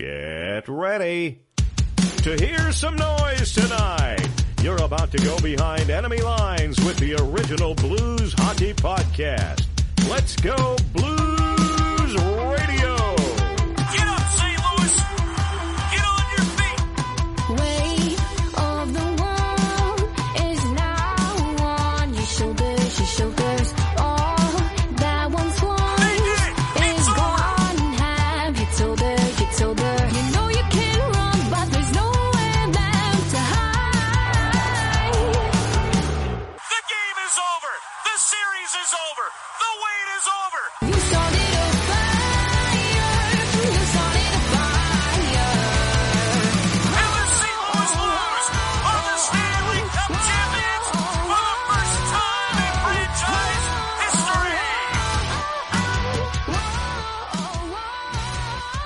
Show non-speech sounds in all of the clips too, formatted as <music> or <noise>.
Get ready to hear some noise tonight. You're about to go behind enemy lines with the original Blues Hockey Podcast. Let's go Blues Radio. Get up, St. Louis!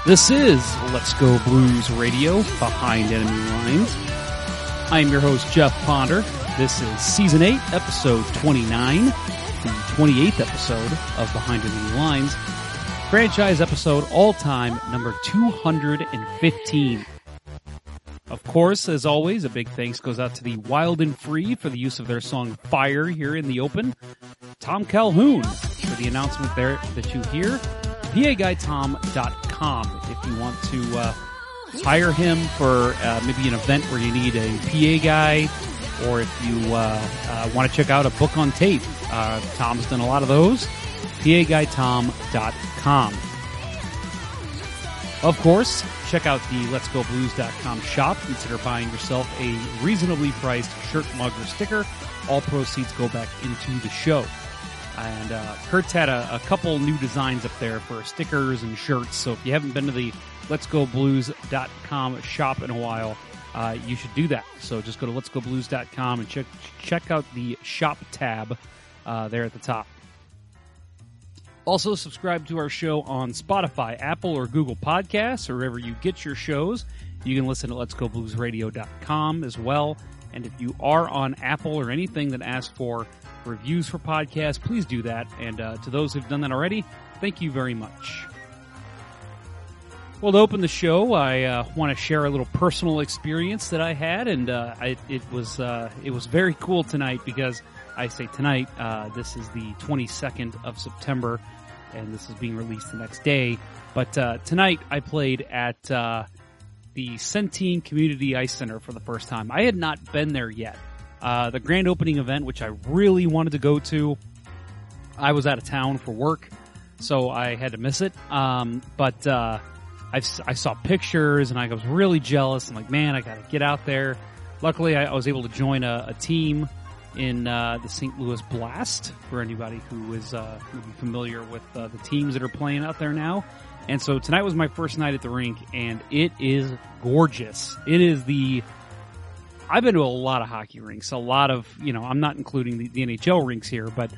This is Let's Go Blues Radio Behind Enemy Lines. I'm your host, Jeff Ponder. This is Season 8, Episode 29, the 28th episode of Behind Enemy Lines. Franchise episode all time number 215. Of course, as always, a big thanks goes out to the Wild and Free for the use of their song Fire here in the open. Tom Calhoun for the announcement there that you hear. PAGuyTom.com if you want to uh, hire him for uh, maybe an event where you need a PA guy or if you uh, uh, want to check out a book on tape. Uh, Tom's done a lot of those. PAGuyTom.com. Of course, check out the Let's Go letsgoblues.com shop. Consider buying yourself a reasonably priced shirt, mug, or sticker. All proceeds go back into the show. And uh, had a, a couple new designs up there for stickers and shirts. So if you haven't been to the Let's Go letsgoblues.com shop in a while, uh, you should do that. So just go to Let's Go letsgoblues.com and check check out the shop tab uh, there at the top. Also, subscribe to our show on Spotify, Apple, or Google Podcasts, or wherever you get your shows. You can listen at letsgobluesradio.com as well. And if you are on Apple or anything that asks for reviews for podcasts, please do that. And uh, to those who've done that already, thank you very much. Well, to open the show, I uh, want to share a little personal experience that I had, and uh, I, it was uh, it was very cool tonight because I say tonight. Uh, this is the 22nd of September, and this is being released the next day. But uh, tonight, I played at the Centene Community Ice Center for the first time. I had not been there yet. Uh, the grand opening event, which I really wanted to go to, I was out of town for work, so I had to miss it. Um, but uh, I, saw pictures and I was really jealous. I'm like, man, I got to get out there. Luckily, I, I was able to join a, a team in uh, the St. Louis Blast for anybody who is uh, familiar with uh, the teams that are playing out there now. And so tonight was my first night at the rink, and it is gorgeous. It is the I've been to a lot of hockey rinks, a lot of you know. I'm not including the, the NHL rinks here, but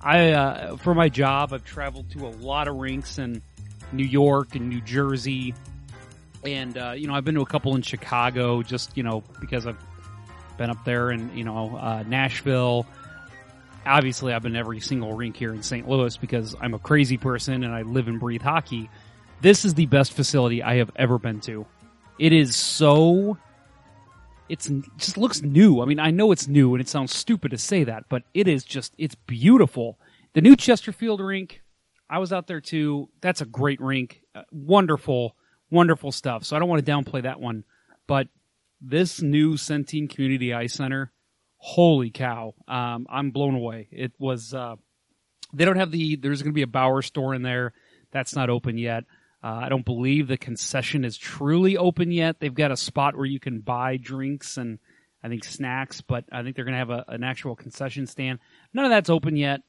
I uh, for my job I've traveled to a lot of rinks in New York and New Jersey, and uh, you know I've been to a couple in Chicago, just you know because I've been up there, and you know uh, Nashville. Obviously, I've been every single rink here in St. Louis because I'm a crazy person and I live and breathe hockey. This is the best facility I have ever been to. It is so it's it just looks new. I mean, I know it's new and it sounds stupid to say that, but it is just it's beautiful. The new Chesterfield rink, I was out there too. That's a great rink. Uh, wonderful, wonderful stuff. So I don't want to downplay that one, but this new Centene Community Ice Center, holy cow! Um, I'm blown away. It was. Uh, they don't have the. There's going to be a Bauer store in there. That's not open yet. Uh, I don't believe the concession is truly open yet. They've got a spot where you can buy drinks and I think snacks, but I think they're going to have a, an actual concession stand. None of that's open yet,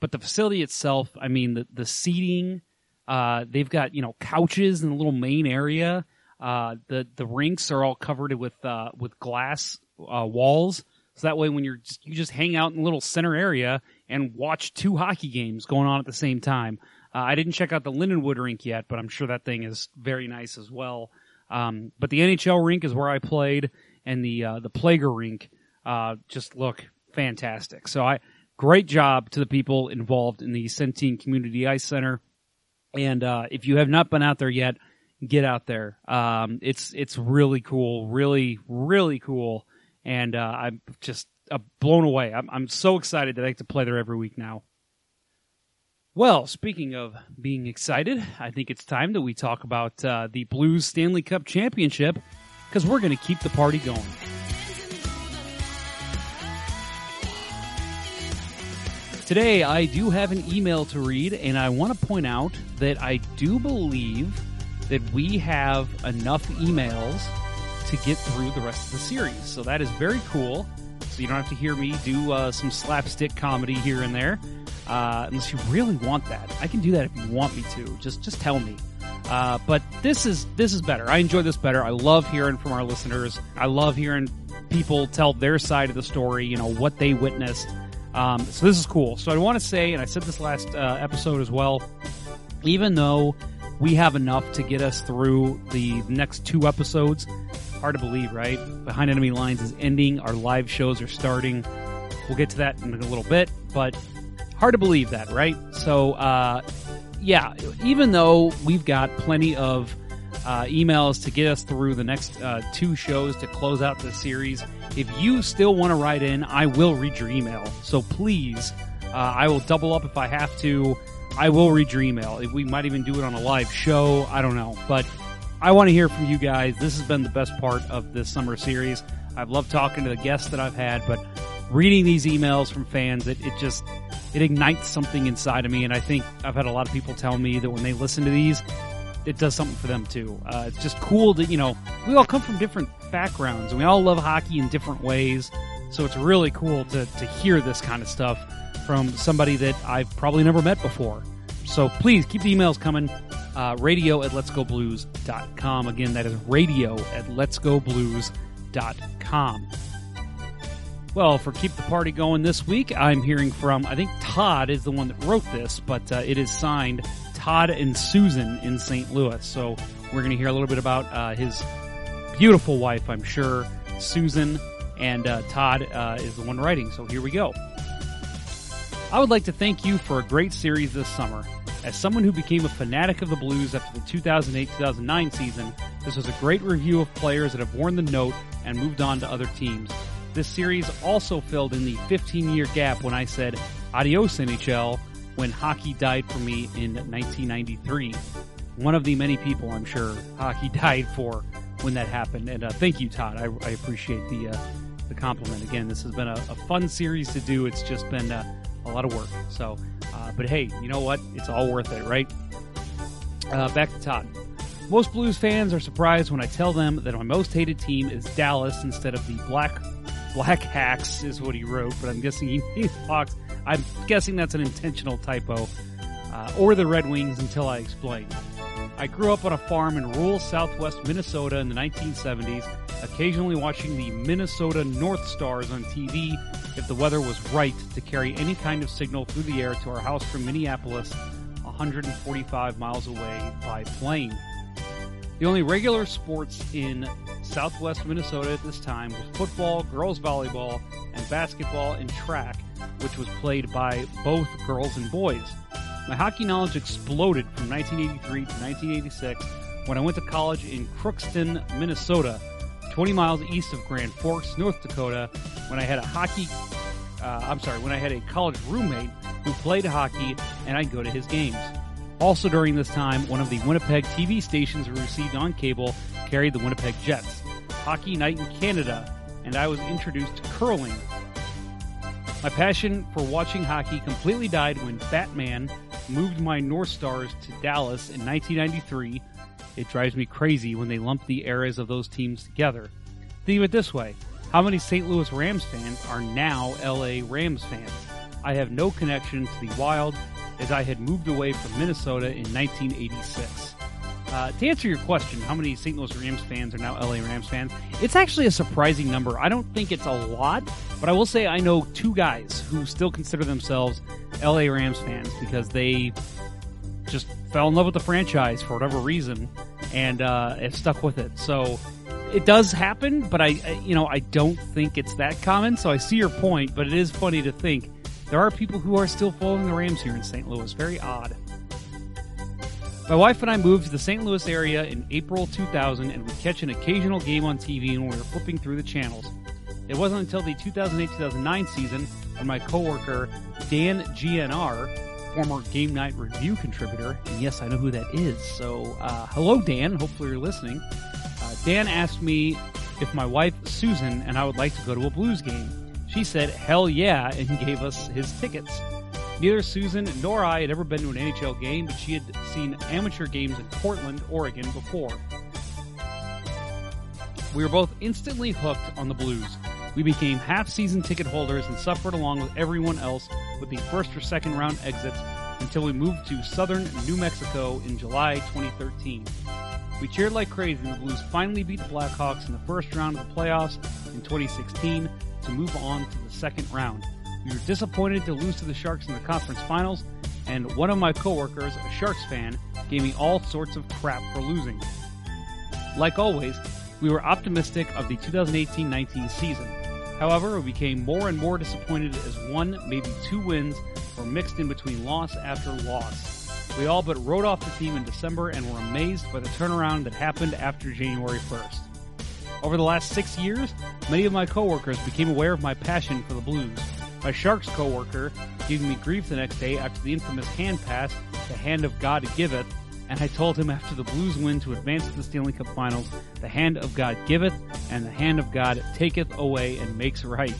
but the facility itself, I mean, the, the seating, uh, they've got, you know, couches in the little main area. Uh, the, the rinks are all covered with, uh, with glass, uh, walls. So that way when you're just, you just hang out in the little center area and watch two hockey games going on at the same time. Uh, I didn't check out the Lindenwood rink yet, but I'm sure that thing is very nice as well. Um, but the NHL rink is where I played, and the uh, the Plager rink uh, just look fantastic. So I great job to the people involved in the Centene Community Ice Center. And uh, if you have not been out there yet, get out there. Um, it's it's really cool, really really cool, and uh, I'm just uh, blown away. I'm I'm so excited that I get to play there every week now. Well, speaking of being excited, I think it's time that we talk about uh, the Blues Stanley Cup Championship because we're going to keep the party going. Today, I do have an email to read, and I want to point out that I do believe that we have enough emails to get through the rest of the series. So that is very cool. So you don't have to hear me do uh, some slapstick comedy here and there, uh, unless you really want that. I can do that if you want me to. Just just tell me. Uh, but this is this is better. I enjoy this better. I love hearing from our listeners. I love hearing people tell their side of the story. You know what they witnessed. Um, so this is cool. So I want to say, and I said this last uh, episode as well. Even though we have enough to get us through the next two episodes, hard to believe, right? Behind Enemy Lines is ending. Our live shows are starting. We'll get to that in a little bit, but hard to believe that, right? So, uh, yeah, even though we've got plenty of uh, emails to get us through the next uh, two shows to close out the series, if you still want to write in, I will read your email. So please, uh, I will double up if I have to. I will read your email. We might even do it on a live show, I don't know, but I want to hear from you guys. This has been the best part of this summer series. I've loved talking to the guests that I've had, but reading these emails from fans, it, it just it ignites something inside of me. And I think I've had a lot of people tell me that when they listen to these, it does something for them too. Uh, it's just cool that you know we all come from different backgrounds and we all love hockey in different ways. So it's really cool to to hear this kind of stuff from somebody that I've probably never met before. So please keep the emails coming. Uh, radio at letsgoblues.com. Again, that is radio at letsgoblues.com. Well, for Keep the Party Going this week, I'm hearing from, I think Todd is the one that wrote this, but uh, it is signed Todd and Susan in St. Louis. So we're going to hear a little bit about uh, his beautiful wife, I'm sure, Susan, and uh, Todd uh, is the one writing. So here we go. I would like to thank you for a great series this summer. As someone who became a fanatic of the Blues after the 2008-2009 season, this was a great review of players that have worn the note and moved on to other teams. This series also filled in the 15-year gap when I said adios NHL when hockey died for me in 1993. One of the many people I'm sure hockey <laughs> died for when that happened. And uh, thank you, Todd. I, I appreciate the uh, the compliment. Again, this has been a, a fun series to do. It's just been uh, a lot of work. So, uh, but hey, you know what? It's all worth it, right? Uh, back to Todd. Most Blues fans are surprised when I tell them that my most hated team is Dallas instead of the Black Black Hacks, is what he wrote. But I'm guessing he means Hawks. I'm guessing that's an intentional typo. Uh, or the Red Wings until I explain. I grew up on a farm in rural southwest Minnesota in the 1970s, occasionally watching the Minnesota North Stars on TV if the weather was right to carry any kind of signal through the air to our house from Minneapolis, 145 miles away by plane. The only regular sports in southwest Minnesota at this time was football, girls volleyball, and basketball and track, which was played by both girls and boys. My hockey knowledge exploded from 1983 to 1986 when I went to college in Crookston, Minnesota, 20 miles east of Grand Forks, North Dakota, when I had a hockey uh, I'm sorry, when I had a college roommate who played hockey and I'd go to his games. Also during this time, one of the Winnipeg TV stations we received on cable carried the Winnipeg Jets. Hockey Night in Canada, and I was introduced to curling. My passion for watching hockey completely died when Batman moved my North Stars to Dallas in 1993. It drives me crazy when they lump the eras of those teams together. Think of it this way how many St. Louis Rams fans are now LA Rams fans? I have no connection to the Wild as I had moved away from Minnesota in 1986. Uh, to answer your question, how many St. Louis Rams fans are now LA Rams fans? It's actually a surprising number. I don't think it's a lot, but I will say I know two guys who still consider themselves LA Rams fans because they just fell in love with the franchise for whatever reason and uh, have stuck with it. So it does happen, but I, I- you know, I don't think it's that common. So I see your point, but it is funny to think there are people who are still following the Rams here in St. Louis. Very odd. My wife and I moved to the St. Louis area in April 2000 and would catch an occasional game on TV when we were flipping through the channels. It wasn't until the 2008-2009 season when my coworker Dan GNR, former Game Night Review contributor, and yes, I know who that is. So, uh, hello Dan. Hopefully you're listening. Uh, Dan asked me if my wife Susan and I would like to go to a Blues game. She said hell yeah and gave us his tickets. Neither Susan nor I had ever been to an NHL game, but she had seen amateur games in Portland, Oregon before. We were both instantly hooked on the Blues. We became half season ticket holders and suffered along with everyone else with the first or second round exits until we moved to southern New Mexico in July 2013. We cheered like crazy the Blues finally beat the Blackhawks in the first round of the playoffs in 2016 to move on to the second round. We were disappointed to lose to the Sharks in the conference finals, and one of my coworkers, a Sharks fan, gave me all sorts of crap for losing. Like always, we were optimistic of the 2018-19 season. However, we became more and more disappointed as one, maybe two wins were mixed in between loss after loss. We all but wrote off the team in December and were amazed by the turnaround that happened after January 1st. Over the last six years, many of my coworkers became aware of my passion for the Blues. My Sharks coworker gave me grief the next day after the infamous hand pass, the hand of God giveth, and I told him after the Blues win to advance to the Stanley Cup Finals, the hand of God giveth, and the hand of God taketh away and makes right.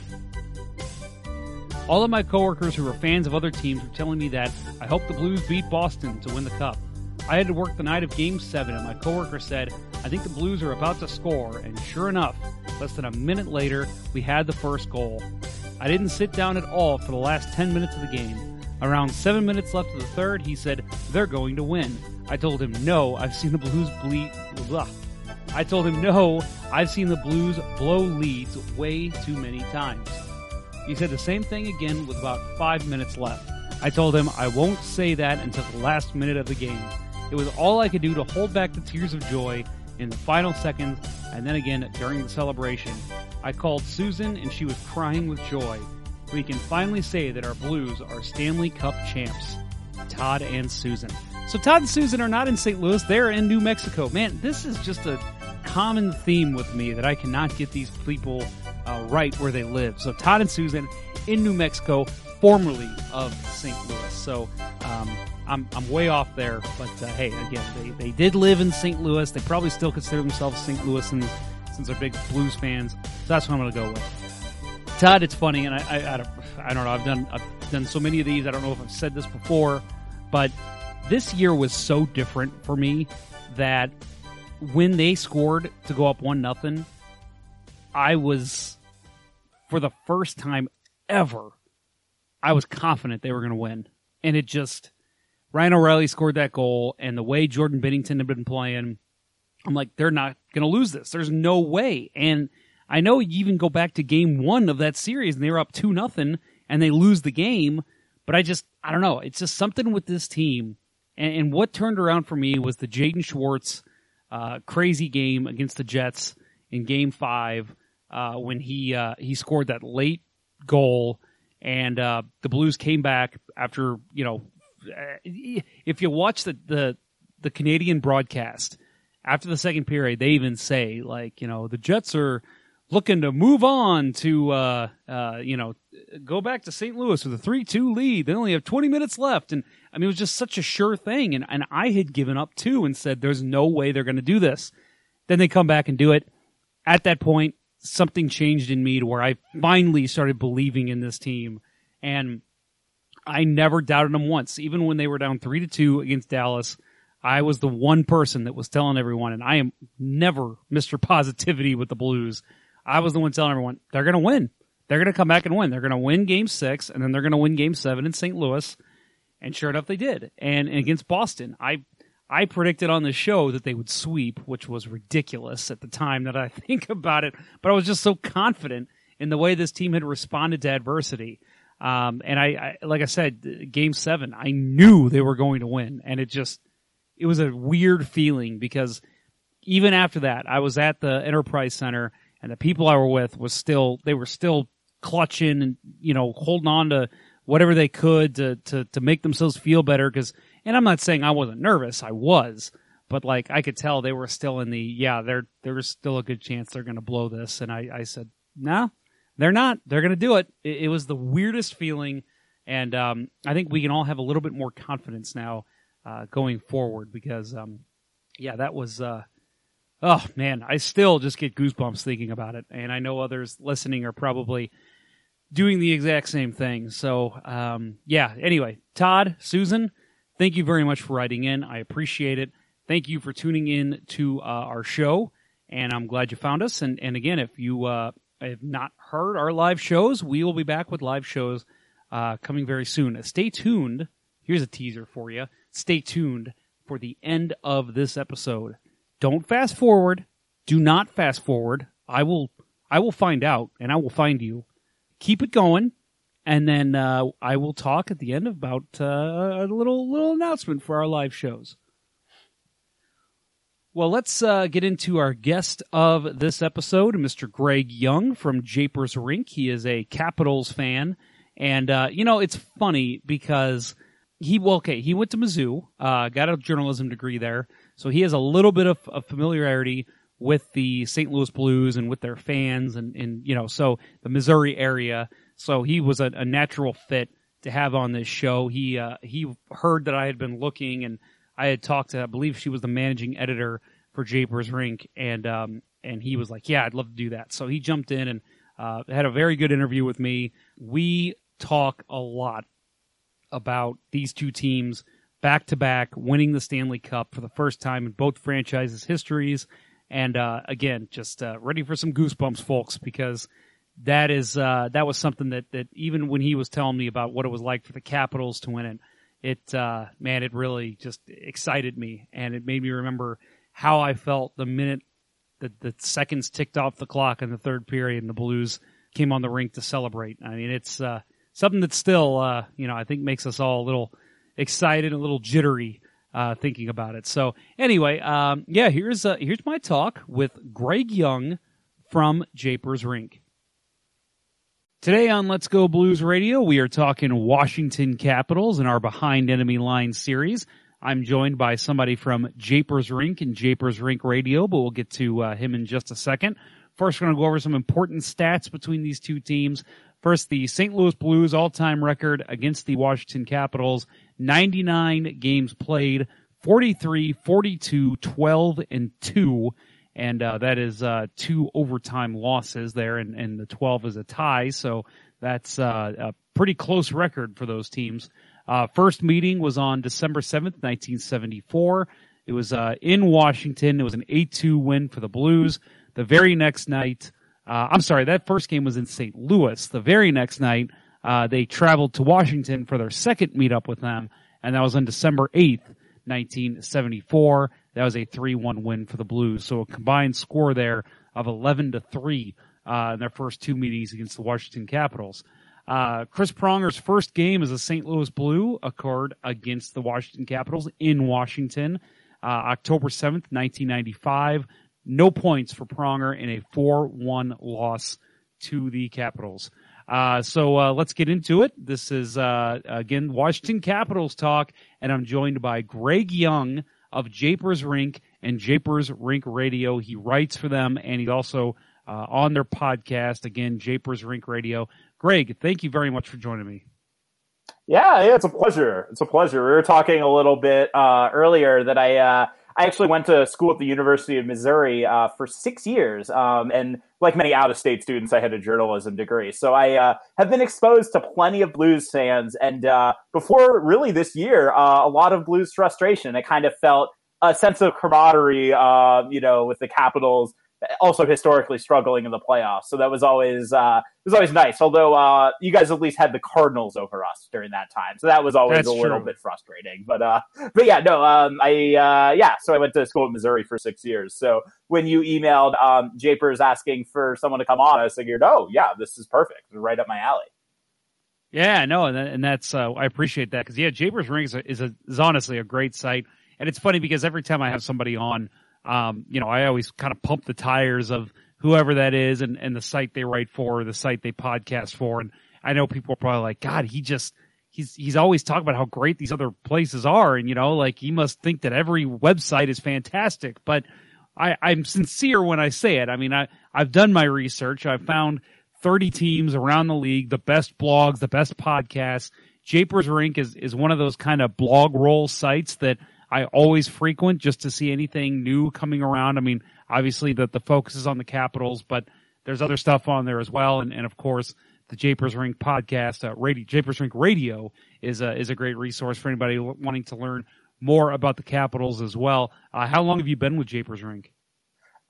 All of my coworkers who were fans of other teams were telling me that I hope the Blues beat Boston to win the cup. I had to work the night of Game 7, and my coworker said, I think the Blues are about to score, and sure enough, less than a minute later, we had the first goal. I didn't sit down at all for the last 10 minutes of the game. Around 7 minutes left of the third, he said, They're going to win. I told him, No, I've seen the Blues bleed. Blah. I told him, No, I've seen the Blues blow leads way too many times. He said the same thing again with about five minutes left. I told him I won't say that until the last minute of the game. It was all I could do to hold back the tears of joy in the final seconds and then again during the celebration. I called Susan and she was crying with joy. We can finally say that our Blues are Stanley Cup champs. Todd and Susan. So Todd and Susan are not in St. Louis, they're in New Mexico. Man, this is just a common theme with me that I cannot get these people uh, right where they live. So Todd and Susan in New Mexico, formerly of St. Louis. So um, I'm, I'm way off there, but uh, hey, again, they, they did live in St. Louis. They probably still consider themselves St. Louisans since they're big blues fans. So that's what I'm going to go with. Todd, it's funny, and I, I, I, don't, I don't know. I've done I've done so many of these. I don't know if I've said this before, but this year was so different for me that when they scored to go up one nothing, I was for the first time ever, I was confident they were going to win, and it just Ryan O'Reilly scored that goal, and the way Jordan Binnington had been playing, I'm like, they're not going to lose this. There's no way. And I know you even go back to game one of that series, and they were up two nothing, and they lose the game. But I just, I don't know. It's just something with this team. And, and what turned around for me was the Jaden Schwartz uh, crazy game against the Jets in Game Five uh, when he uh, he scored that late goal, and uh, the Blues came back after you know. If you watch the, the the Canadian broadcast after the second period, they even say like you know the Jets are looking to move on to uh, uh, you know go back to St. Louis with a three two lead. They only have twenty minutes left, and I mean it was just such a sure thing. And and I had given up too and said there's no way they're going to do this. Then they come back and do it. At that point, something changed in me to where I finally started believing in this team, and I never doubted them once. Even when they were down three to two against Dallas, I was the one person that was telling everyone, and I am never Mr. Positivity with the Blues. I was the one telling everyone they're going to win. They're going to come back and win. They're going to win Game Six, and then they're going to win Game Seven in St. Louis. And sure enough, they did. And, and against Boston, I I predicted on the show that they would sweep, which was ridiculous at the time that I <laughs> think about it. But I was just so confident in the way this team had responded to adversity. Um, and I, I, like I said, game seven, I knew they were going to win. And it just, it was a weird feeling because even after that, I was at the Enterprise Center and the people I were with was still, they were still clutching and, you know, holding on to whatever they could to, to, to make themselves feel better because And I'm not saying I wasn't nervous. I was, but like I could tell they were still in the yeah. There there's still a good chance they're to blow this. And I I said no, they're not. They're to do it. it. It was the weirdest feeling, and um, I think we can all have a little bit more confidence now uh, going forward because um, yeah, that was. Uh, Oh man, I still just get goosebumps thinking about it, and I know others listening are probably doing the exact same thing. So, um, yeah. Anyway, Todd, Susan, thank you very much for writing in. I appreciate it. Thank you for tuning in to uh, our show, and I'm glad you found us. And and again, if you uh, have not heard our live shows, we will be back with live shows uh, coming very soon. Stay tuned. Here's a teaser for you. Stay tuned for the end of this episode don't fast forward. Do not fast forward. I will I will find out and I will find you. Keep it going, and then uh, I will talk at the end about uh, a little little announcement for our live shows. Well, let's uh, get into our guest of this episode, Mr. Greg Young from Japers Rink. He is a Capitals fan, and uh, you know it's funny because he well, okay, he went to Mizzou, uh, got a journalism degree there, so he has a little bit of, of familiarity with the St. Louis Blues and with their fans, and, and you know, so the Missouri area. So he was a, a natural fit to have on this show. He uh, he heard that I had been looking, and I had talked to, I believe she was the managing editor for Japers Rink, and um, and he was like, "Yeah, I'd love to do that." So he jumped in and uh, had a very good interview with me. We talk a lot about these two teams back to back, winning the Stanley Cup for the first time in both franchises' histories. And uh, again, just uh, ready for some goosebumps, folks, because that is uh, that was something that that even when he was telling me about what it was like for the Capitals to win it, it uh, man, it really just excited me, and it made me remember how I felt the minute that the seconds ticked off the clock in the third period and the Blues came on the rink to celebrate. I mean, it's uh, something that still, uh, you know, I think makes us all a little excited, and a little jittery uh, thinking about it. So anyway, um, yeah, here's uh, here's my talk with Greg Young from Japers Rink. Today on Let's Go Blues Radio, we are talking Washington Capitals in our Behind Enemy Lines series. I'm joined by somebody from Japers Rink and Japers Rink Radio, but we'll get to uh, him in just a second. First, we're going to go over some important stats between these two teams. First, the St. Louis Blues all-time record against the Washington Capitals 99 games played, 43, 42, 12, and 2. And uh, that is uh, two overtime losses there, and, and the 12 is a tie. So that's uh, a pretty close record for those teams. Uh, first meeting was on December 7th, 1974. It was uh, in Washington. It was an 8-2 win for the Blues. The very next night, uh, I'm sorry, that first game was in St. Louis. The very next night, uh, they traveled to Washington for their second meetup with them, and that was on December 8th, 1974. That was a 3-1 win for the Blues. So a combined score there of 11 to 3 uh, in their first two meetings against the Washington Capitals. Uh, Chris Pronger's first game as a St. Louis Blue occurred against the Washington Capitals in Washington, uh, October 7th, 1995. No points for Pronger in a 4-1 loss to the Capitals. Uh, so uh, let's get into it. This is uh, again Washington Capitals talk, and I'm joined by Greg Young of Japers Rink and Japers Rink Radio. He writes for them, and he's also uh, on their podcast again, Japers Rink Radio. Greg, thank you very much for joining me. Yeah, yeah, it's a pleasure. It's a pleasure. We were talking a little bit uh, earlier that I uh, I actually went to school at the University of Missouri uh, for six years, um, and like many out of state students, I had a journalism degree. So I uh, have been exposed to plenty of blues fans, and uh, before really this year, uh, a lot of blues frustration. I kind of felt a sense of camaraderie, uh, you know, with the Capitals also historically struggling in the playoffs. So that was always uh, it was always nice. Although uh, you guys at least had the Cardinals over us during that time, so that was always That's a little true. bit frustrating. But uh, but yeah, no, um, I uh, yeah. So I went to school in Missouri for six years. So when you emailed um, Japers asking for someone to come on, I figured, oh yeah, this is perfect, right up my alley. Yeah, no, and, and that's uh, I appreciate that because yeah, Japers Rink is, a, is, a, is honestly a great site, and it's funny because every time I have somebody on, um, you know, I always kind of pump the tires of whoever that is and, and the site they write for, the site they podcast for, and I know people are probably like, God, he just he's he's always talking about how great these other places are, and you know, like he must think that every website is fantastic. But I, I'm sincere when I say it. I mean, I I've done my research. I've found 30 teams around the league, the best blogs, the best podcasts. Japers Rink is is one of those kind of blog roll sites that I always frequent just to see anything new coming around. I mean, obviously the the focus is on the Capitals, but there's other stuff on there as well, and and of course the Japers Rink podcast, uh, radio, Japers Rink Radio is a is a great resource for anybody wanting to learn more about the Capitals as well. Uh, how long have you been with Japers Rink?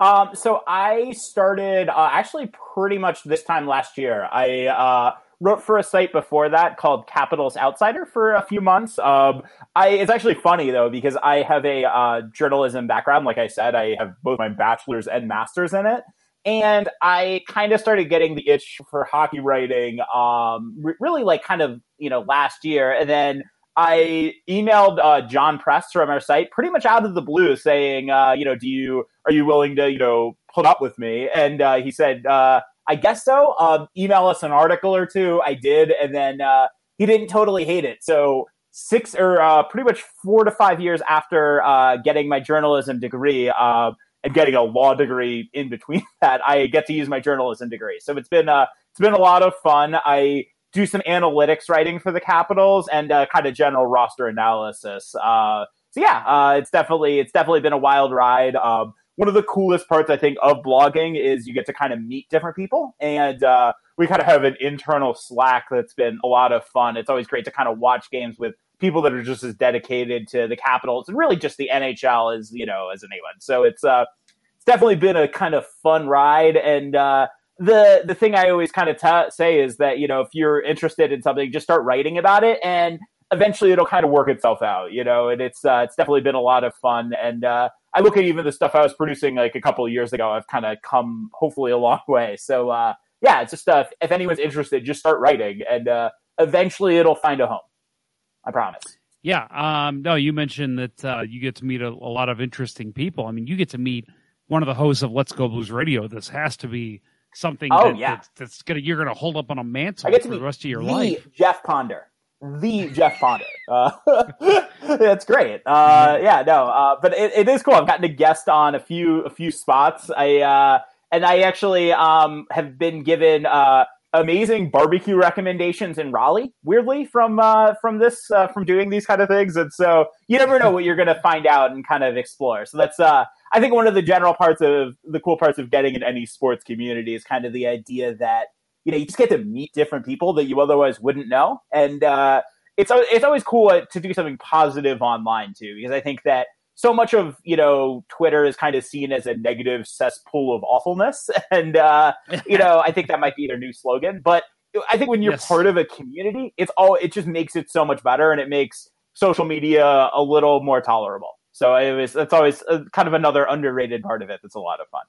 Um, so I started uh, actually pretty much this time last year. I uh, wrote for a site before that called Capitals Outsider for a few months. Um, I, it's actually funny though because I have a uh, journalism background. Like I said, I have both my bachelor's and master's in it. And I kind of started getting the itch for hockey writing, um, re- really like kind of, you know, last year. And then I emailed uh, John Press from our site pretty much out of the blue saying, uh, you know, do you, are you willing to, you know, put up with me? And uh, he said, uh, I guess so. Um, email us an article or two. I did. And then uh, he didn't totally hate it. So six or uh, pretty much four to five years after uh, getting my journalism degree uh, and getting a law degree in between <laughs> that, I get to use my journalism degree. So it's been uh, it's been a lot of fun. I do some analytics writing for the Capitals and uh, kind of general roster analysis. Uh, so yeah, it's definitely it's definitely been a wild ride. Um, one of the coolest parts I think of blogging is you get to kind of meet different people, and uh, we kind of have an internal Slack that's been a lot of fun. It's always great to kind of watch games with people that are just as dedicated to the Capitals and really just the NHL as you know as anyone. So it's uh, it's definitely been a kind of fun ride and. Uh, the the thing I always kind of t- say is that you know if you're interested in something, just start writing about it, and eventually it'll kind of work itself out. You know, and it's uh, it's definitely been a lot of fun. And uh, I look at even the stuff I was producing like a couple of years ago. I've kind of come hopefully a long <laughs> way. So uh, yeah, it's just uh, if anyone's interested, just start writing, and uh, eventually it'll find a home. I promise. Yeah. Um, no, you mentioned that uh, you get to meet a, a lot of interesting people. I mean, you get to meet one of the hosts of Let's Go Blues Radio. This has to be something Oh, that, yeah. that's, that's gonna you're gonna hold up on a mantle I get to for the rest of your life. Jeff Ponder. The Jeff Ponder. Uh, <laughs> that's great. Uh, yeah, no, uh, but it, it is cool. I've gotten to guest on a few a few spots. I uh, and I actually um, have been given uh, amazing barbecue recommendations in Raleigh. Weirdly, from uh, from this uh, from doing these kind of things, and so you never know what you're going to find out and kind of explore. So that's uh, I think one of the general parts of the cool parts of getting in any sports community is kind of the idea that you know you just get to meet different people that you otherwise wouldn't know, and uh, it's it's always cool uh, to do something positive online too, because I think that so much of you know Twitter is kind of seen as a negative cesspool of awfulness, <laughs> and uh, you know I think that might be their new slogan, but I think when you're Yes. part of a community, it's all it just makes it so much better, and it makes social media a little more tolerable. So it was that's always uh, kind of another underrated part of it. That's a lot of fun.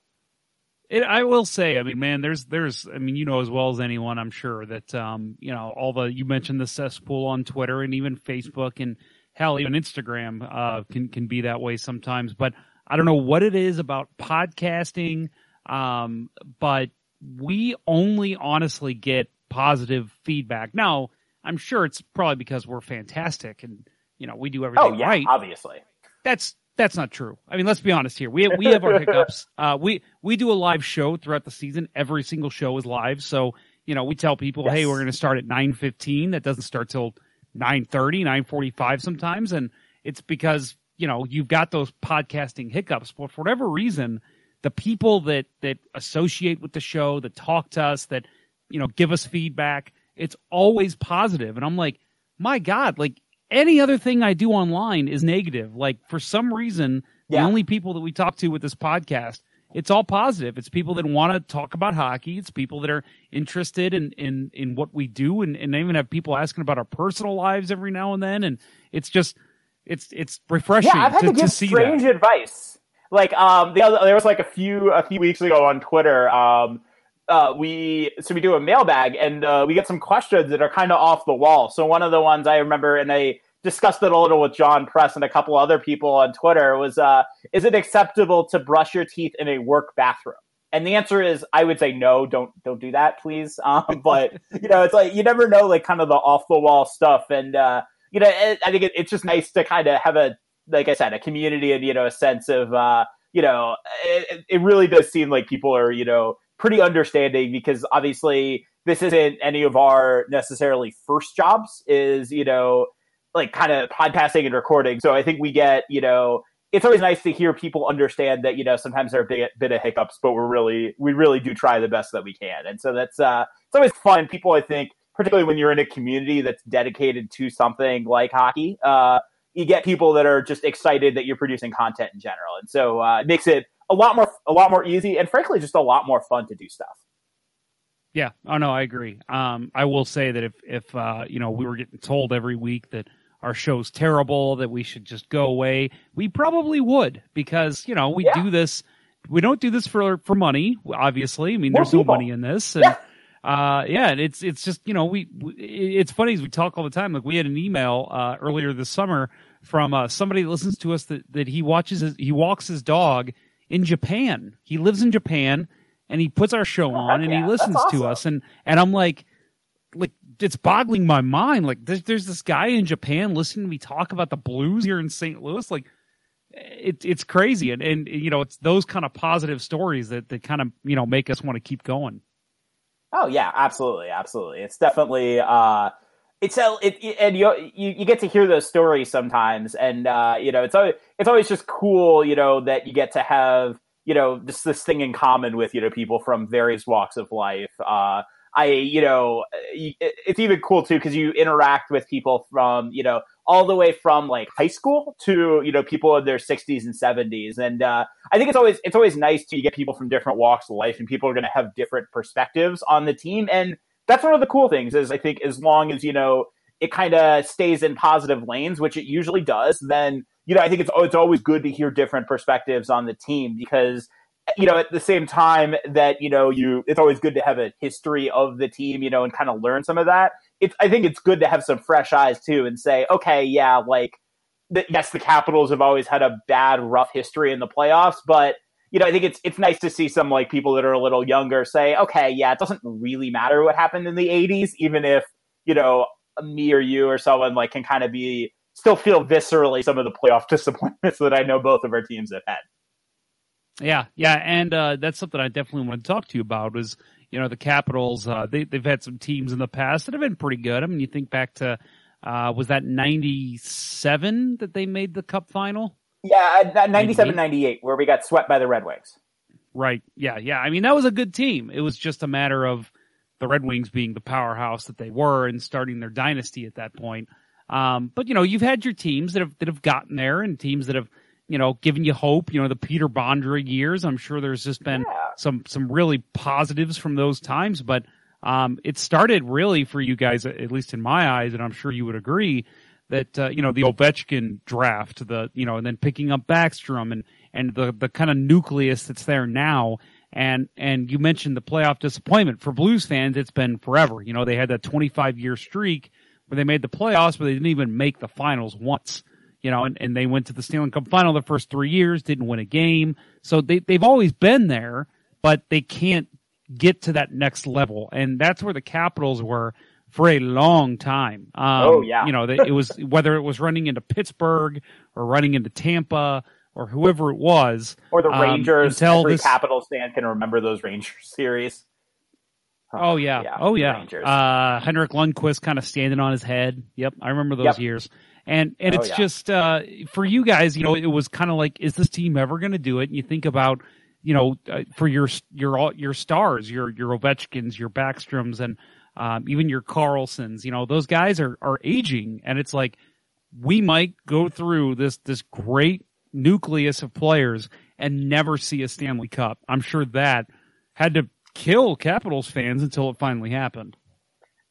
It, I will say, I mean, man, there's, there's, I mean, you know as well as anyone, I'm sure that, um, you know, all the you mentioned the cesspool on Twitter and even Facebook and hell, even Instagram, uh, can can be that way sometimes. But I don't know what it is about podcasting, um, but we only honestly get positive feedback. Now, I'm sure it's probably because we're fantastic and you know we do everything Oh yeah, right obviously. that's that's not true. I mean, let's be honest here. We we have our hiccups. <laughs> Uh, we we do a live show throughout the season. Every single show is live, so you know we tell people, Yes. hey, we're going to start at nine fifteen. That doesn't start till 9.30, 9.45 sometimes, and it's because you know you've got those podcasting hiccups. But for whatever reason, the people that that associate with the show, that talk to us, that you know give us feedback, it's always positive. And I'm like, my God, like any other thing I do online is negative. Like for some reason, the only people that we talk to with this podcast, it's all positive. It's people that want to talk about hockey. It's people that are interested in in in what we do, and and I even have people asking about our personal lives every now and then. And it's just it's it's refreshing Yeah, I've had to, to, give see strange that. advice. Like um, the other, there was like a few a few weeks ago on Twitter. Um, uh, we so we do a mailbag and uh, we get some questions that are kind of off the wall. So one of the ones I remember, and I discussed it a little with John Press and a couple other people on Twitter was, uh, is it acceptable to brush your teeth in a work bathroom? And the answer is, I would say no. Don't don't do that, please. <laughs> Um, but you know, it's like you never know, like kind of the off the wall stuff, and uh, you know, it, I think it, it's just nice to kind of have a, like I said, a community and you know, a sense of, uh, you know, it, it really does seem like people are, you know, pretty understanding because obviously this isn't any of our necessarily first jobs. Is you know, like kind of podcasting and recording. So I think we get, you know, it's always nice to hear people understand that, you know, sometimes there are a bit, bit of hiccups, but we're really, we really do try the best that we can. And so that's, uh, it's always fun. People, I think, particularly when you're in a community that's dedicated to something like hockey, uh, you get people that are just excited that you're producing content in general. And so, uh, it makes it a lot more, a lot more easy and frankly, just a lot more fun to do stuff. Yeah. Oh no, I agree. Um, I will say that if if uh, you know we were getting told every week that our show's terrible, that we should just go away, we probably would because you know we Yeah. do this. We don't do this for for money, obviously. I mean, More there's no money in this, and Yeah. uh, yeah, and it's it's just you know we, we it's funny as we talk all the time. Like we had an email uh, earlier this summer from uh, somebody that listens to us that that he watches his, he walks his dog in Japan. He lives in Japan and he puts our show on and he Oh, listens that's to us and and I'm like like it's boggling my mind like there's, there's this guy in Japan listening to me talk about the blues here in St. Louis like it, it's crazy and and you know it's those kind of positive stories that that kind of you know make us want to keep going Oh yeah, absolutely, absolutely. It's definitely uh it's a, it, and you, you you get to hear those stories sometimes and uh you know it's always it's always just cool you know that you get to have you know this this thing in common with you know people from various walks of life. Uh I you know it's even cool too because you interact with people from you know all the way from like high school to you know people in their 60s and 70s and uh I think it's always it's always nice to get people from different walks of life, and people are going to have different perspectives on the team, and that's one of the cool things. Is I think as long as you know it kind of stays in positive lanes, which it usually does, then you know I think it's it's always good to hear different perspectives on the team because you know at the same time that you know you it's always good to have a history of the team, you know, and kind of learn some of that. It's I think it's good to have some fresh eyes too, and say, okay, yeah, like yes, the Capitals have always had a bad, rough history in the playoffs, but you know, I think it's it's nice to see some like people that are a little younger say, okay, yeah, it doesn't really matter what happened in the '80s, even if you know me or you or someone like can kind of be still feel viscerally some of the playoff <laughs> disappointments that I know both of our teams have had. Yeah, yeah, and uh, that's something I definitely want to talk to you about. Was you know the Capitals? Uh, they they've had some teams in the past that have been pretty good. I mean, you think back to uh, was that '97 that they made the Cup final? Yeah, uh, 97 98, where we got swept by the Red Wings. Right. Yeah, yeah. I mean, that was a good team. It was just a matter of the Red Wings being the powerhouse that they were and starting their dynasty at that point. Um, but you know, you've had your teams that have that have gotten there and teams that have you know given you hope. You know, the Peter Bondra years. I'm sure there's just been Yeah. some some really positives from those times, but um, it started really for you guys, at least in my eyes, and I'm sure you would agree that uh, you know the Ovechkin draft, the you know, and then picking up Backstrom and and the the kind of nucleus that's there now. And and you mentioned the playoff disappointment for Blues fans. It's been forever. You know, they had that 25 year streak where they made the playoffs, but they didn't even make the finals once. You know, and, and they went to the Stanley Cup final the first three years, didn't win a game. So they they've always been there, but they can't get to that next level. And that's where the Capitals were for a long time. Um, Oh, yeah. You know, it was <laughs> whether it was running into Pittsburgh or running into Tampa or whoever it was. Or the um, Rangers. until Every this- Capitals fan can remember those Rangers <laughs> series. Oh yeah. Yeah, oh yeah. Rangers. Uh, Henrik Lundqvist kind of standing on his head. Yep. I remember those Yep. years. And, and Oh, it's yeah. just, uh, for you guys, you know, it was kind of like, is this team ever going to do it? And you think about, you know, uh, for your, your, all- your stars, your, your Ovechkins, your Backstroms, and, um, even your Carlsons, you know, those guys are, are aging. And it's like, we might go through this, this great nucleus of players and never see a Stanley Cup. I'm sure that had to kill Capitals fans until it finally happened.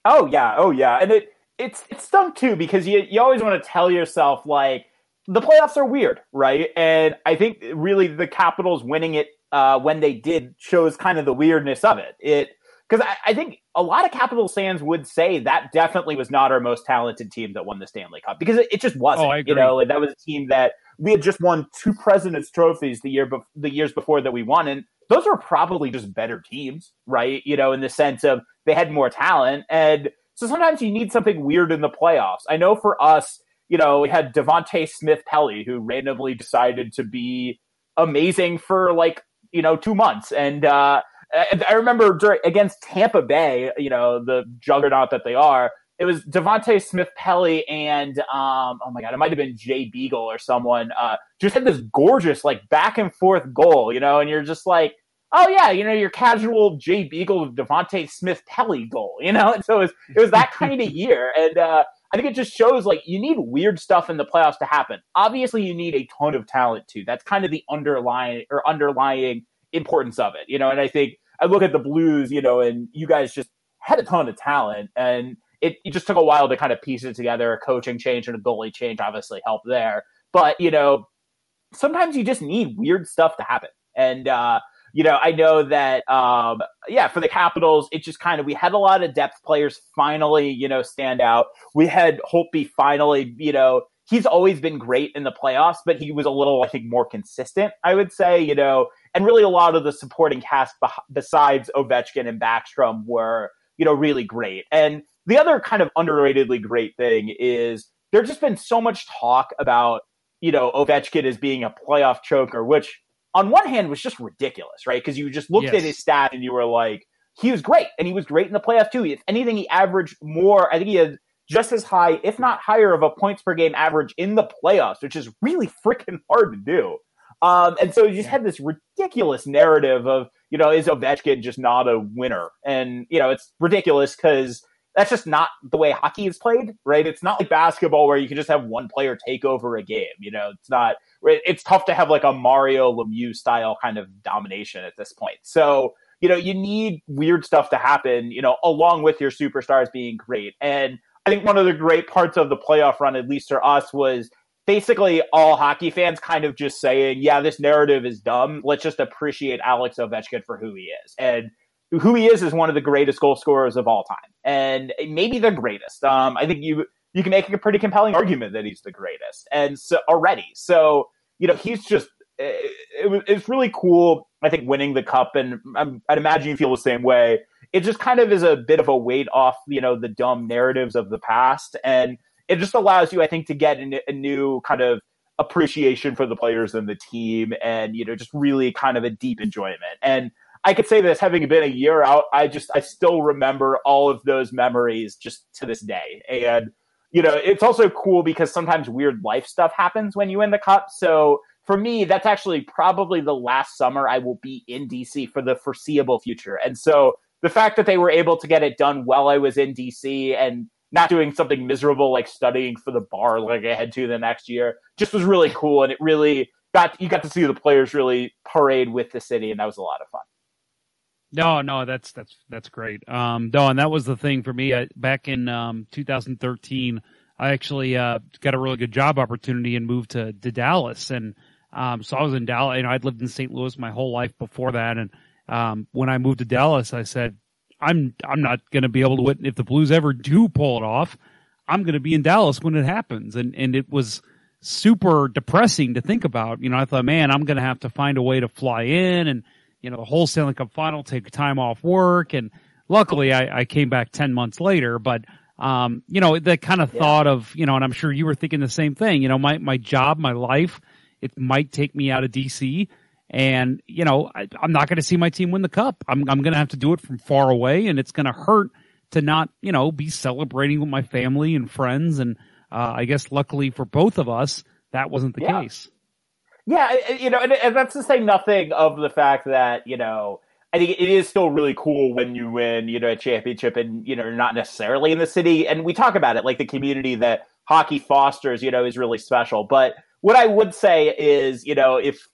Oh yeah, oh yeah, and it it's it's stunk too because you you always want to tell yourself like the playoffs are weird, right? And I think really the Capitals winning it uh, when they did shows kind of the weirdness of it. It because I, I think a lot of Capitals fans would say that definitely was not our most talented team that won the Stanley Cup because it, it just wasn't. Oh, You know, like, that was a team that we had just won two Presidents trophies the year bef- the years before that we won, and those are probably just better teams, right? You know, in the sense of they had more talent, and so sometimes you need something weird in the playoffs. I know for us, you know, we had Devante Smith Pelly who randomly decided to be amazing for like you know two months, and uh, I I remember during, against Tampa Bay, you know, the juggernaut that they are. It was Devante Smith Pelly and um, oh my god, it might have been Jay Beagle or someone. Uh, just had this gorgeous like back and forth goal, you know, and you're just like, oh yeah, you know, your casual Jay Beagle Devante Smith Pelly goal, you know. And <laughs> so it was, it was that kind of year, and uh, I think it just shows like you need weird stuff in the playoffs to happen. Obviously, you need a ton of talent too. That's kind of the underlying or underlying importance of it, you know. And I think I look at the Blues, you know, and you guys just had a ton of talent, and it, it just took a while to kind of piece it together. A coaching change and a goalie change obviously helped there, but you know, sometimes you just need weird stuff to happen, and uh, you know, I know that, um, yeah, for the Capitals, it just kind of, we had a lot of depth players finally, you know, stand out. We had Holtby finally, you know, he's always been great in the playoffs, but he was a little, I think, more consistent, I would say, you know, and really a lot of the supporting cast beh- besides Ovechkin and Backstrom were, you know, really great. And the other kind of underratedly great thing is there's just been so much talk about, you know, Ovechkin as being a playoff choker, which on one hand was just ridiculous, right? Because you just looked Yes. at his stat and you were like, he was great, and he was great in the playoffs too. If anything, he averaged more. I think he had just as high, if not higher, of a points per game average in the playoffs, which is really <laughs> freaking hard to do. Um, and so you just had this ridiculous narrative of, you know, is Ovechkin just not a winner? And you know, it's ridiculous because that's just not the way hockey is played, right? It's not like basketball where you can just have one player take over a game. You know, it's not. It's tough to have like a Mario Lemieux style kind of domination at this point. So you know, you need weird stuff to happen. You know, along with your superstars being great. And I think one of the great parts of the playoff run, at least for us, was basically all hockey fans kind of just saying, "Yeah, this narrative is dumb. Let's just appreciate Alex Ovechkin for who he is." And who he is is one of the greatest goal scorers of all time, and maybe the greatest. Um, I think you you can make a pretty compelling argument that he's the greatest, and so already, so you know, he's just it, it was it's really cool. I think winning the cup, and I'm, I'd imagine you feel the same way. It just kind of is a bit of a weight off, you know, the dumb narratives of the past, and it just allows you, I think, to get a, a new kind of appreciation for the players and the team, and you know, just really kind of a deep enjoyment. And I could say this, having been a year out, I just I still remember all of those memories just to this day, and you know, it's also cool because sometimes weird life stuff happens when you win the cup. So for me, that's actually probably the last summer I will be in DC for the foreseeable future. And so the fact that they were able to get it done while I was in DC and not doing something miserable like studying for the bar like I had to the next year just was really cool. And it really got, you got to see the players really parade with the city. And that was a lot of fun. No, no, that's that's that's great. Um, no, and that was the thing for me. I, back in um, 2013, I actually uh, got a really good job opportunity and moved to, to Dallas. And um, so I was in Dallas. You know, I'd lived in St. Louis my whole life before that. And um, when I moved to Dallas, I said, I'm I'm not going to be able to win if the Blues ever do pull it off. I'm going to be in Dallas when it happens. And and it was super depressing to think about. You know, I thought, man, I'm going to have to find a way to fly in and you know, the whole Stanley Cup final, take time off work. And luckily I, I came back 10 months later, but, um, you know, the kind of Yeah. thought of, you know, and I'm sure you were thinking the same thing, you know, my, my job, my life, it might take me out of DC and, you know, I, I'm not going to see my team win the cup. I'm, I'm going to have to do it from far away and it's going to hurt to not, you know, be celebrating with my family and friends. And, uh, I guess luckily for both of us, that wasn't the Yeah. case. Yeah, you know, and, and that's to say nothing of the fact that you know, I think it is still really cool when you win, you know, a championship, and you know, you're not necessarily in the city. And we talk about it, like the community that hockey fosters, you know, is really special. But what I would say is, you know, if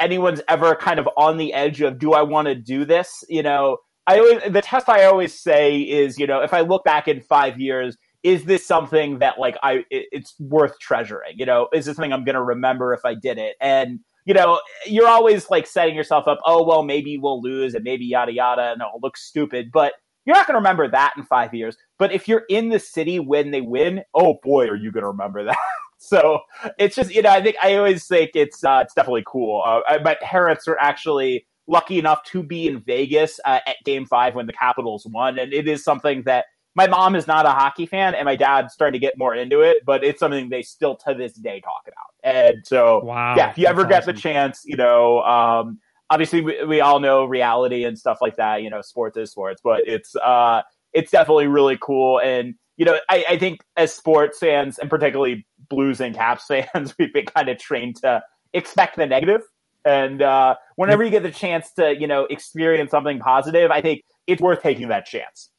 anyone's ever kind of on the edge of, do I want to do this? You know, I always the test I always say is, you know, if I look back in five years, is this something that like I it, it's worth treasuring? You know, is this something I'm going to remember if I did it? And you know, you're always like setting yourself up. Oh well, maybe we'll lose, and maybe yada yada, and it'll look stupid. But you're not going to remember that in five years. But if you're in the city when they win, oh boy, are you going to remember that? <laughs> So it's just you know I think I always think it's uh, it's definitely cool. Uh, I- my parents were actually lucky enough to be in Vegas uh, at Game Five when the Capitals won, and it is something that my mom is not a hockey fan, and my dad's starting to get more into it, but it's something they still to this day talk about. And so Wow, yeah, if you ever that's get the chance, you know. Um, Obviously, we, we all know reality and stuff like that. You know, sports is sports, but it's uh, it's definitely really cool. And you know, I, I think as sports fans, and particularly Blues and Caps <laughs> fans, we've been kind of trained to expect the negative. And uh, whenever you get the chance to, you know, experience something positive, I think it's worth taking that chance.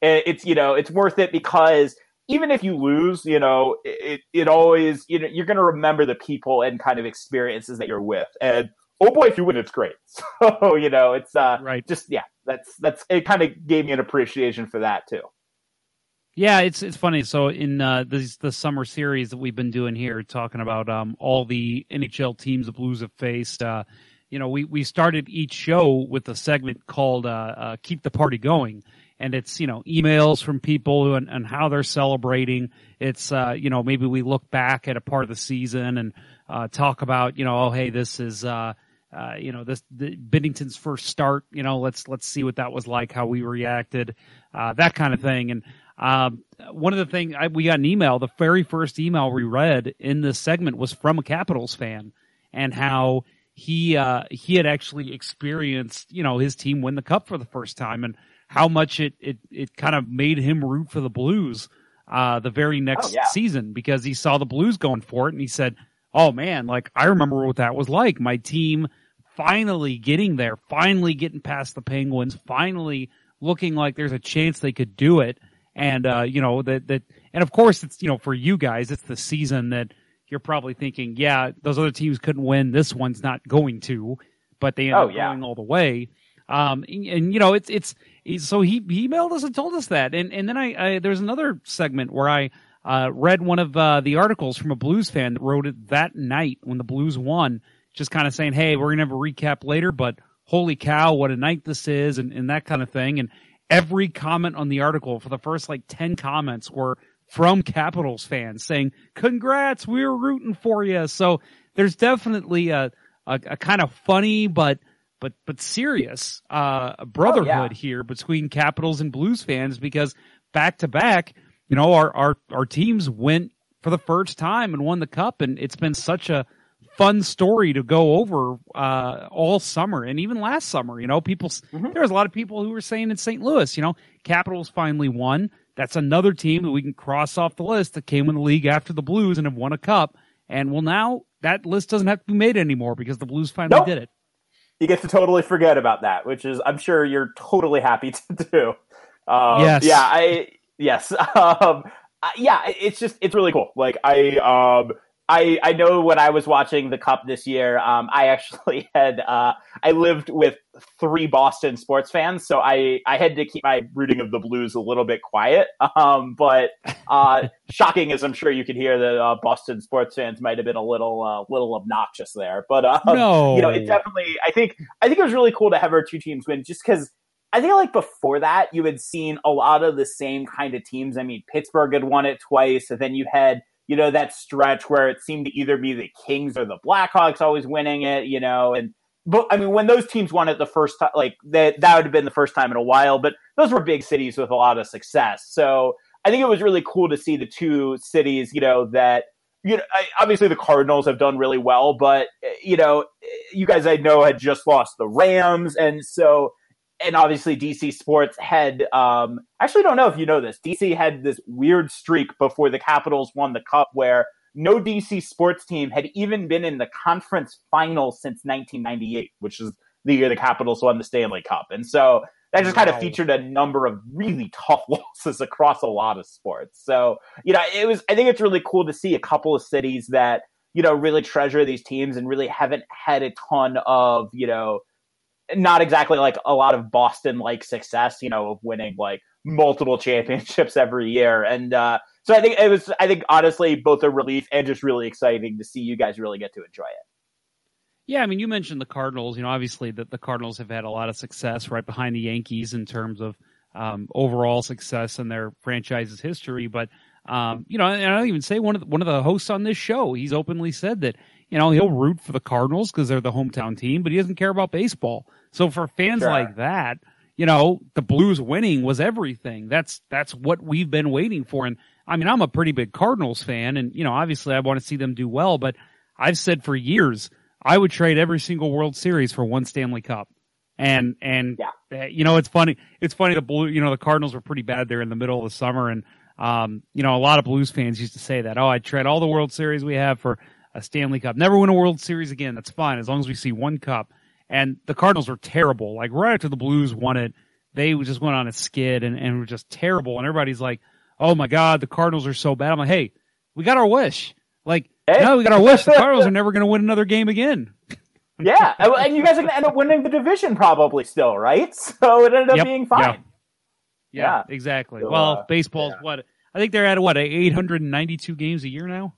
It's you know, it's worth it because even if you lose, you know, it it always you know you're going to remember the people and kind of experiences that you're with. And oh boy, if you win, it's great. <laughs> So you know, it's uh, Right. just yeah, that's that's it. Kind of gave me an appreciation for that too. Yeah, it's it's funny. So in uh, these the summer series that we've been doing here, talking about um, all the NHL teams the Blues have faced. Uh, you know, we we started each show with a segment called uh, uh, "Keep the Party Going," and it's you know emails from people and, and how they're celebrating. It's uh, you know maybe we look back at a part of the season and uh, talk about you know oh hey this is. Uh, uh, you know this the Binnington's first start. You know, let's let's see what that was like, how we reacted, uh, that kind of thing. And um, one of the things I, we got an email, the very first email we read in this segment was from a Capitals fan, and how he uh, he had actually experienced you know his team win the cup for the first time, and how much it it it kind of made him root for the Blues uh, the very next Oh, yeah. season because he saw the Blues going for it, and he said, "Oh man, like I remember what that was like. My team." finally getting there, finally getting past the Penguins, finally looking like there's a chance they could do it. And, uh, you know, that, that, and of course it's, you know, for you guys, it's the season that you're probably thinking, yeah, those other teams couldn't win. This one's not going to, but they end Oh, up yeah. going all the way. Um, and, and, you know, it's, it's, so he, he emailed us and told us that. And, and then I, I there's another segment where I, uh, read one of, uh, the articles from a Blues fan that wrote it that night when the Blues won just kind of saying, Hey, we're going to have a recap later, but holy cow, what a night this is and, and that kind of thing. And every comment on the article for the first like 10 comments were from Capitals fans saying, congrats, we were rooting for you. So there's definitely a, a, a kind of funny, but, but, but serious, uh, brotherhood here between Capitals and Blues fans because back to back, you know, our, our, our teams went for the first time and won the cup and it's been such a, fun story to go over uh, all summer and even last summer. You know, people there was a lot of people who were saying in St. Louis, you know, Capitals finally won. That's another team that we can cross off the list that came in the league after the Blues and have won a cup. And well, now that list doesn't have to be made anymore because the Blues finally Nope. did it. You get to totally forget about that, which is I'm sure you're totally happy <laughs> to do. Um, Yes. Yeah. I yes. <laughs> Um, yeah. It's just it's really cool. Like I um. I, I know when I was watching the Cup this year, um, I actually <laughs> had uh, I lived with three Boston sports fans, so I, I had to keep my rooting of the Blues a little bit quiet. <laughs> Um, but uh, shocking as I'm sure you could hear, the uh, Boston sports fans might have been a little uh, little obnoxious there. But um, No. you know, it definitely. I think I think it was really cool to have our two teams win, just because I think like before that you had seen a lot of the same kind of teams. I mean, Pittsburgh had won it twice, and then you had you know that stretch where it seemed to either be the Kings or the Blackhawks always winning it. You know, and but I mean, when those teams won it the first time, like that that would have been the first time in a while. But those were big cities with a lot of success, so. I think it was really cool to see the two cities, you know, that you know, I, obviously the Cardinals have done really well, but uh, you know, you guys I know had just lost the Rams, and so, and obviously DC Sports had. Um, I actually don't know if you know this. DC had this weird streak before the Capitals won the Cup, where no DC sports team had even been in the conference final since 1998, which is the year the Capitals won the Stanley Cup, and so that just kind of featured a number of really <laughs> tough losses across a lot of sports. So you know, it was. I think it's really cool to see a couple of cities that you know really treasure these teams and really haven't had a ton of you know, not exactly like a lot of Boston like success. You know, of winning like multiple championships every year, and uh, so I think it was. I think honestly, both a relief and just really exciting to see you guys really get to enjoy it. Yeah, I mean, you mentioned the Cardinals. You know, obviously that the Cardinals have had a lot of success right behind the Yankees in terms of um, overall success in their franchise's history. But Um, you know, and I don't even say one of the, one of the hosts on this show, he's openly said that you know he'll root for the Cardinals because they're the hometown team, but he doesn't care about baseball. So for fans Sure. like that, you know, the Blues winning was everything. That's that's what we've been waiting for. And I mean, I'm a pretty big Cardinals fan, and you know, obviously, I want to see them do well. But I've said for years, I would trade every single World Series for one Stanley Cup. And and Yeah. uh, you know, it's funny. It's funny. The blue, you know, the Cardinals were pretty bad there in the middle of the summer, and um, you know, a lot of Blues fans used to say that. Oh, I'd trade all the World Series we have for a Stanley Cup. Never win a World Series again. That's fine as long as we see one cup. And the Cardinals were terrible. Like right after the Blues won it, they just went on a skid and, and were just terrible. And everybody's like, "Oh my God, the Cardinals are so bad." I'm like, "Hey, we got our wish. Like, Hey. no, we got our wish. The Cardinals are never going to win another game again." <laughs> Yeah, and you guys are going to end up winning the division probably still, right? <laughs> So it ended up Yep, being fine. Yeah, Yeah. exactly. So, well, uh, baseball's yeah. what I think they're at what 892 games a year now.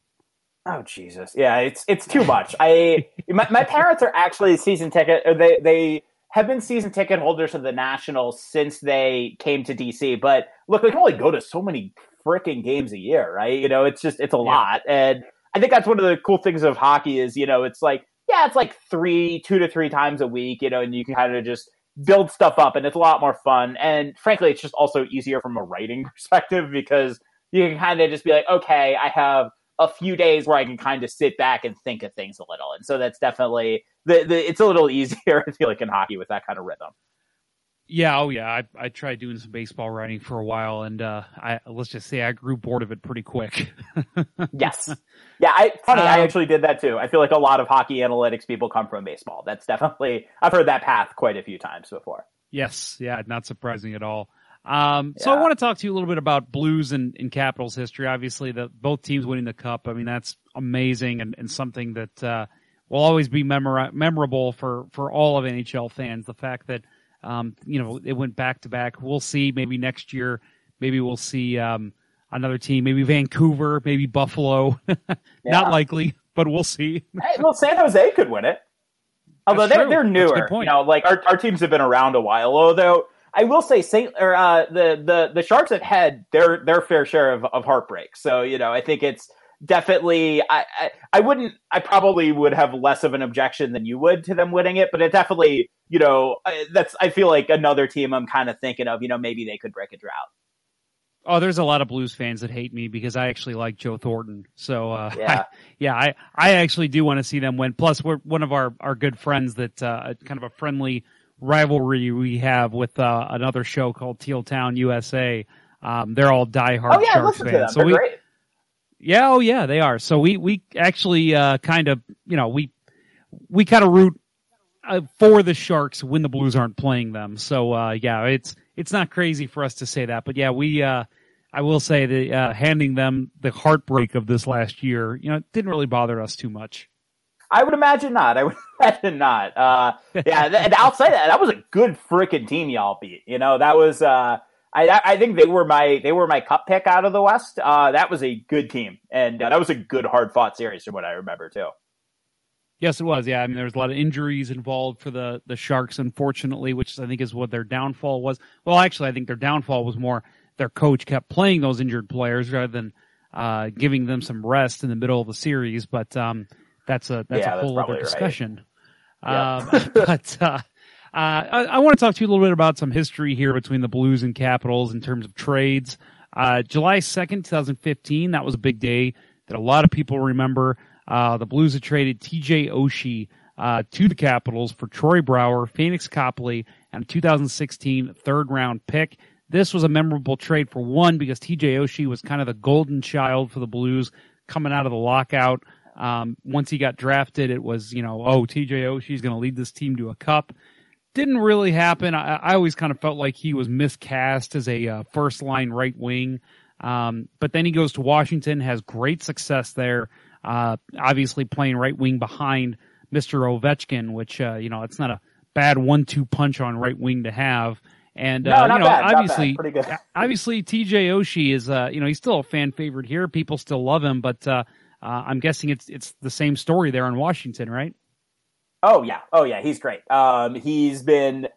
Oh Jesus! Yeah, it's it's too <laughs> much. I my, my parents are actually season ticket. They they have been season ticket holders of the Nationals since they came to DC. But look, they can only go to so many freaking games a year, right? You know, it's just it's a lot, and I think that's one of the cool things of hockey is you know it's like yeah, it's like three, two to three times a week, you know, and you can kind of just build stuff up, and it's a lot more fun. And frankly, it's just also easier from a writing <laughs> perspective because you can kind of just be like, okay, I have a few days where I can kind of sit back and think of things a little, and so that's definitely the, the it's a little <laughs> easier. I feel like in hockey with that kind of rhythm. Yeah, oh yeah. I I tried doing some baseball writing for a while, and uh, I let's just say I grew bored of it pretty quick. <laughs> Yes, yeah. I funny, I Um, actually did that too. I feel like a lot of hockey analytics people come from baseball. That's definitely I've heard that path quite a few times before. yes, yeah, not surprising at all. Um, so I want to talk to you a little bit about Blues and, and Capitals history. Obviously, the both teams winning the cup. I mean, that's amazing and, and something that uh, will always be memor- memorable for for all of NHL fans. The fact that um, you know it went back to back. We'll see. Maybe next year, maybe we'll see um, another team. Maybe Vancouver. Maybe Buffalo. <laughs> Not likely, but we'll see. <laughs> Hey, well, San Jose could win it. Although they're they're newer, you know, like our, our teams have been around a while. Although I will say, Saint or uh, the the the Sharks have had their their fair share of, of heartbreak. So you know, I think it's definitely. I, I I wouldn't. I probably would have less of an objection than you would to them winning it, but it definitely. You know, I- that's. I feel like another team I'm kind of thinking of. You know, maybe they could break a drought. Oh, there's a lot of Blues fans that hate me because I actually like Joe Thornton. So, uh, <laughs> Yeah. yeah, I, I actually do want to see them win. Plus, we're one of our, our good friends that, uh, kind of a friendly rivalry we have with, uh, another show called Teal Town USA. Um, they're all diehard Oh yeah, Sharks listen to them. fans. So They're we, great. yeah, oh yeah, they are. So we, we actually, uh, kind of, you know, we, we kind of root uh, for the Sharks when the Blues aren't playing them. So, uh, yeah, it's, it's not crazy for us to say that, but yeah, we, uh, I will say that, uh, handing them the heartbreak of this last year, you know, it didn't really bother us too much. I would imagine not. I would <laughs> imagine not. Uh, yeah, and outside that, that was a good freaking team y'all beat. You know, that was. Uh, I I think they were my they were my cup pick out of the West. Uh, that was a good team, and uh, that was a good hard fought series from what I remember too. Yes, it was. Yeah, I mean, there was a lot of injuries involved for the the Sharks, unfortunately, which I think is what their downfall was. Well, actually, I think their downfall was more their coach kept playing those injured players rather than uh, giving them some rest in the middle of the series. But um, that's a that's Yeah, a that's whole other probably right. discussion. Yeah. <laughs> Um, but uh, uh, I, I want to talk to you a little bit about some history here between the Blues and Capitals in terms of trades. Uh, July 2nd, 2015, that was a big day that a lot of people remember. Uh, the Blues had traded TJ Oshie uh, to the Capitals for Troy Brouwer, Pheonix Copley, and a 2016 third round pick. This was a memorable trade for one because TJ Oshie was kind of the golden child for the Blues coming out of the lockout. Um, once he got drafted, it was, you know, oh, TJ Oshie's going to lead this team to a cup. Didn't really happen. I, I always kind of felt like he was miscast as a uh, first line right wing. Um, but then he goes to Washington, has great success there. Uh, obviously playing right wing behind Mr. Ovechkin, which, uh, you know, it's not a bad one two punch on right wing to have. And, No, uh, not you know, bad, obviously, obviously TJ Oshie is, uh, you know, he's still a fan favorite here. People still love him, but, uh, uh, I'm guessing it's, it's the same story there in Washington, right? Oh yeah, oh yeah, he's great. Um, he's been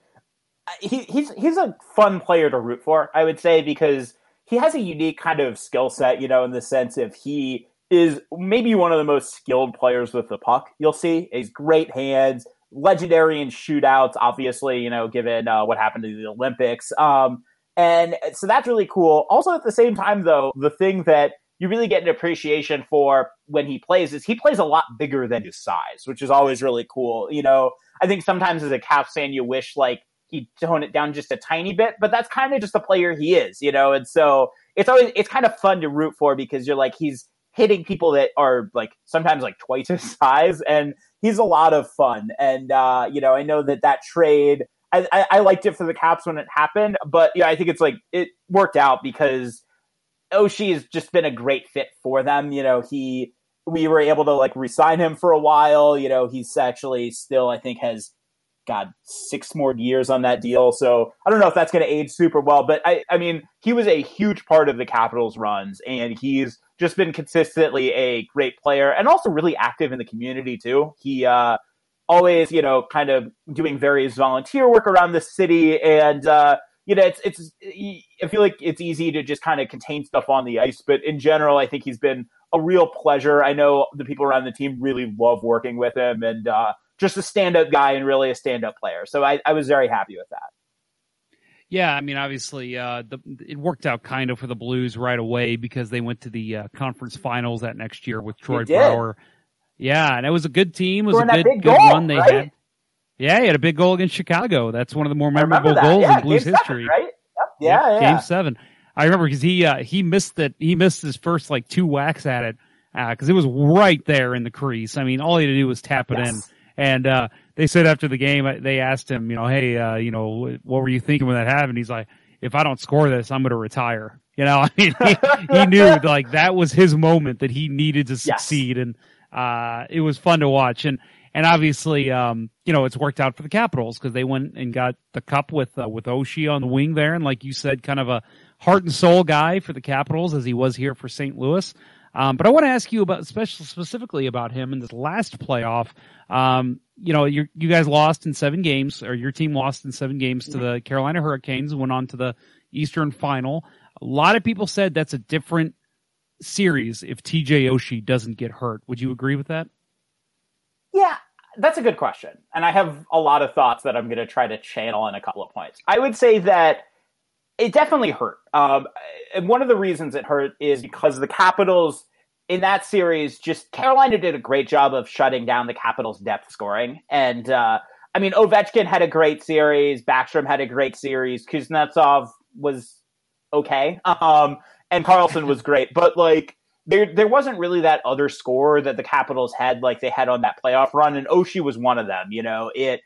he, he's he's a fun player to root for, I would say, because he has a unique kind of skill set, you know, in the sense of he is maybe one of the most skilled players with the puck you'll see. He's great hands, legendary in shootouts, obviously, you know, given uh, what happened to the Olympics. Um, and so that's really cool. Also, at the same time, though, the thing that you really get an appreciation for when he plays is he plays a lot bigger than his size, which is always really cool. You know, I think sometimes as a Caps fan, you wish like he'd tone it down just a tiny bit, but that's kind of just the player he is, you know. And so it's always it's kind of fun to root for because you're like he's hitting people that are like sometimes like twice his <laughs> size, and he's a lot of fun. And uh, you know, I know that that trade. I, I, I liked it for the Caps when it happened, but yeah, I think it's like it worked out because Oshie has just been a great fit for them. You know, he we were able to like resign him for a while. You know, he's actually still I think has God six more years on that deal. So I don't know if that's going to age super well, but I I mean he was a huge part of the Capitals runs, and he's just been consistently a great player and also really active in the community too. He uh always you know kind of doing various volunteer work around the city and. uh you know, it's it's. I feel like it's easy to just kind of contain stuff on the ice, but in general, I think he's been a real pleasure. I know the people around the team really love working with him, and uh, just a stand-up guy and really a stand-up player. So I, I was very happy with that. Yeah, I mean, obviously, uh, the, it worked out kind of for the Blues right away because they went to the uh, conference finals that next year with Troy. Brouwer. Yeah, and it was a good team. It was a good, good goal, run they right? had. Yeah, he had a big goal against Chicago. That's one of the more memorable goals yeah, in Blues game history. right? Yep. Yeah, Yep, yeah. Game seven. I remember because he uh, he missed that he missed his first like two whacks at it because it was right there in the crease. I mean, all he had to do was tap it Yes. in. And uh, they said after the game, uh, they asked him, you know, hey, uh, you know, what were you thinking when that happened? He's like, if I don't score this, I'm going to retire. <laughs> You know, I mean, he, he knew like that was his moment that he needed to succeed, and uh, it was fun to watch. And and obviously, um, you know, it's worked out for the Capitals because they went and got the cup with uh, with Oshie on the wing there, and like you said, kind of a heart and soul guy for the Capitals as he was here for St. Louis. Um, but I want to ask you about special specifically about him in this last playoff. Um, you know, you you guys lost in seven games, or your team lost in seven games to the Carolina Hurricanes, and went on to the Eastern Final. A lot of people said that's a different series if TJ Oshie doesn't get hurt. Would you agree with that? Yeah, that's a good question. And I have a lot of thoughts that I'm going to try to channel in a couple of points. I would say that it definitely hurt. Um, and one of the reasons it hurt is because the Capitals in that series, just Carolina did a great job of shutting down the Capitals' depth scoring. And, uh, I mean, Ovechkin had a great series. Backstrom had a great series. Kuznetsov was okay. Um, and Carlson was great. But, like, there there wasn't really that other score that the Capitals had like they had on that playoff run, and Oshie was one of them. You know, it,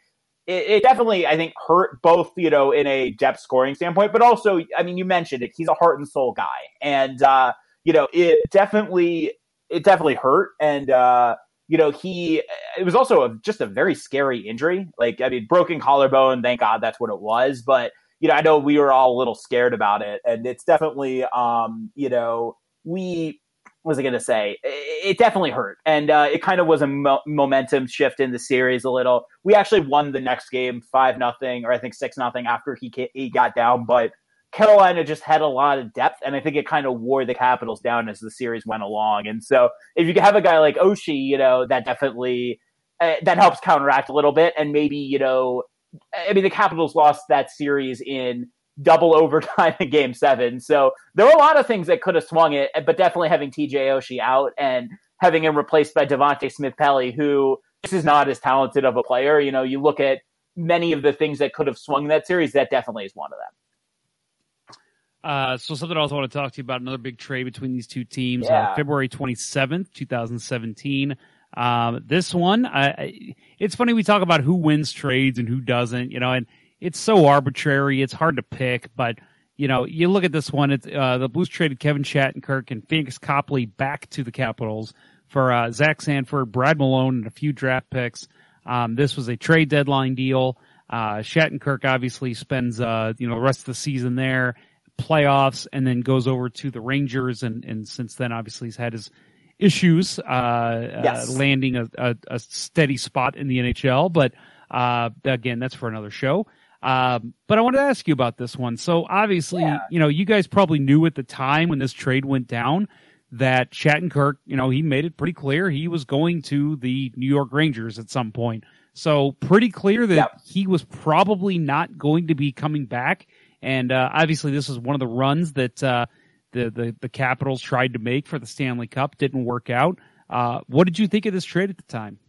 it it definitely I think hurt both you know in a depth scoring standpoint, but also I mean you mentioned it, he's a heart and soul guy, and uh, you know it definitely it definitely hurt, and uh, you know he it was also a, just a very scary injury. Like I mean broken collarbone, thank God that's what it was, but you know I know we were all a little scared about it, and it's definitely um, you know we was I going to say? It it definitely hurt, and uh, it kind of was a mo- momentum shift in the series a little. We actually won the next game five nothing, or I think six nothing after he ca- he got down, but Carolina just had a lot of depth, and I think it kind of wore the Capitals down as the series went along. And so, if you have a guy like Oshie, you know that definitely uh, that helps counteract a little bit, and maybe you know, I mean, the Capitals lost that series in double <laughs> overtime in game seven. So there were a lot of things that could have swung it, but definitely having TJ Oshie out and having him replaced by Devante Smith Pelly, who just is not as talented of a player. You know, you look at many of the things that could have swung that series, that definitely is one of them. Uh, so something else I want to talk to you about another big trade between these two teams. Yeah. Uh, February 27th, 2017. Um, this one, I, I, it's funny we talk about who wins trades and who doesn't, you know, and it's so arbitrary. It's hard to pick, but you know, you look at this one. It's uh, the Blues traded Kevin Shattenkirk and Pheonix Copley back to the Capitals for uh, Zach Sanford, Brad Malone, and a few draft picks. Um, this was a trade deadline deal. Uh, Shattenkirk obviously spends uh, you know the rest of the season there, playoffs, and then goes over to the Rangers, and and since then obviously he's had his issues uh, Yes. uh, landing a, a, a steady spot in the NHL. But uh, again, that's for another show. Um, but I wanted to ask you about this one. So obviously, Yeah. you know, you guys probably knew at the time when this trade went down that Shattenkirk, you know, he made it pretty clear he was going to the New York Rangers at some point. So pretty clear that Yep. he was probably not going to be coming back. And uh, obviously, this was one of the runs that uh, the, the the Capitals tried to make for the Stanley Cup. Didn't work out. Uh, what did you think of this trade at the time?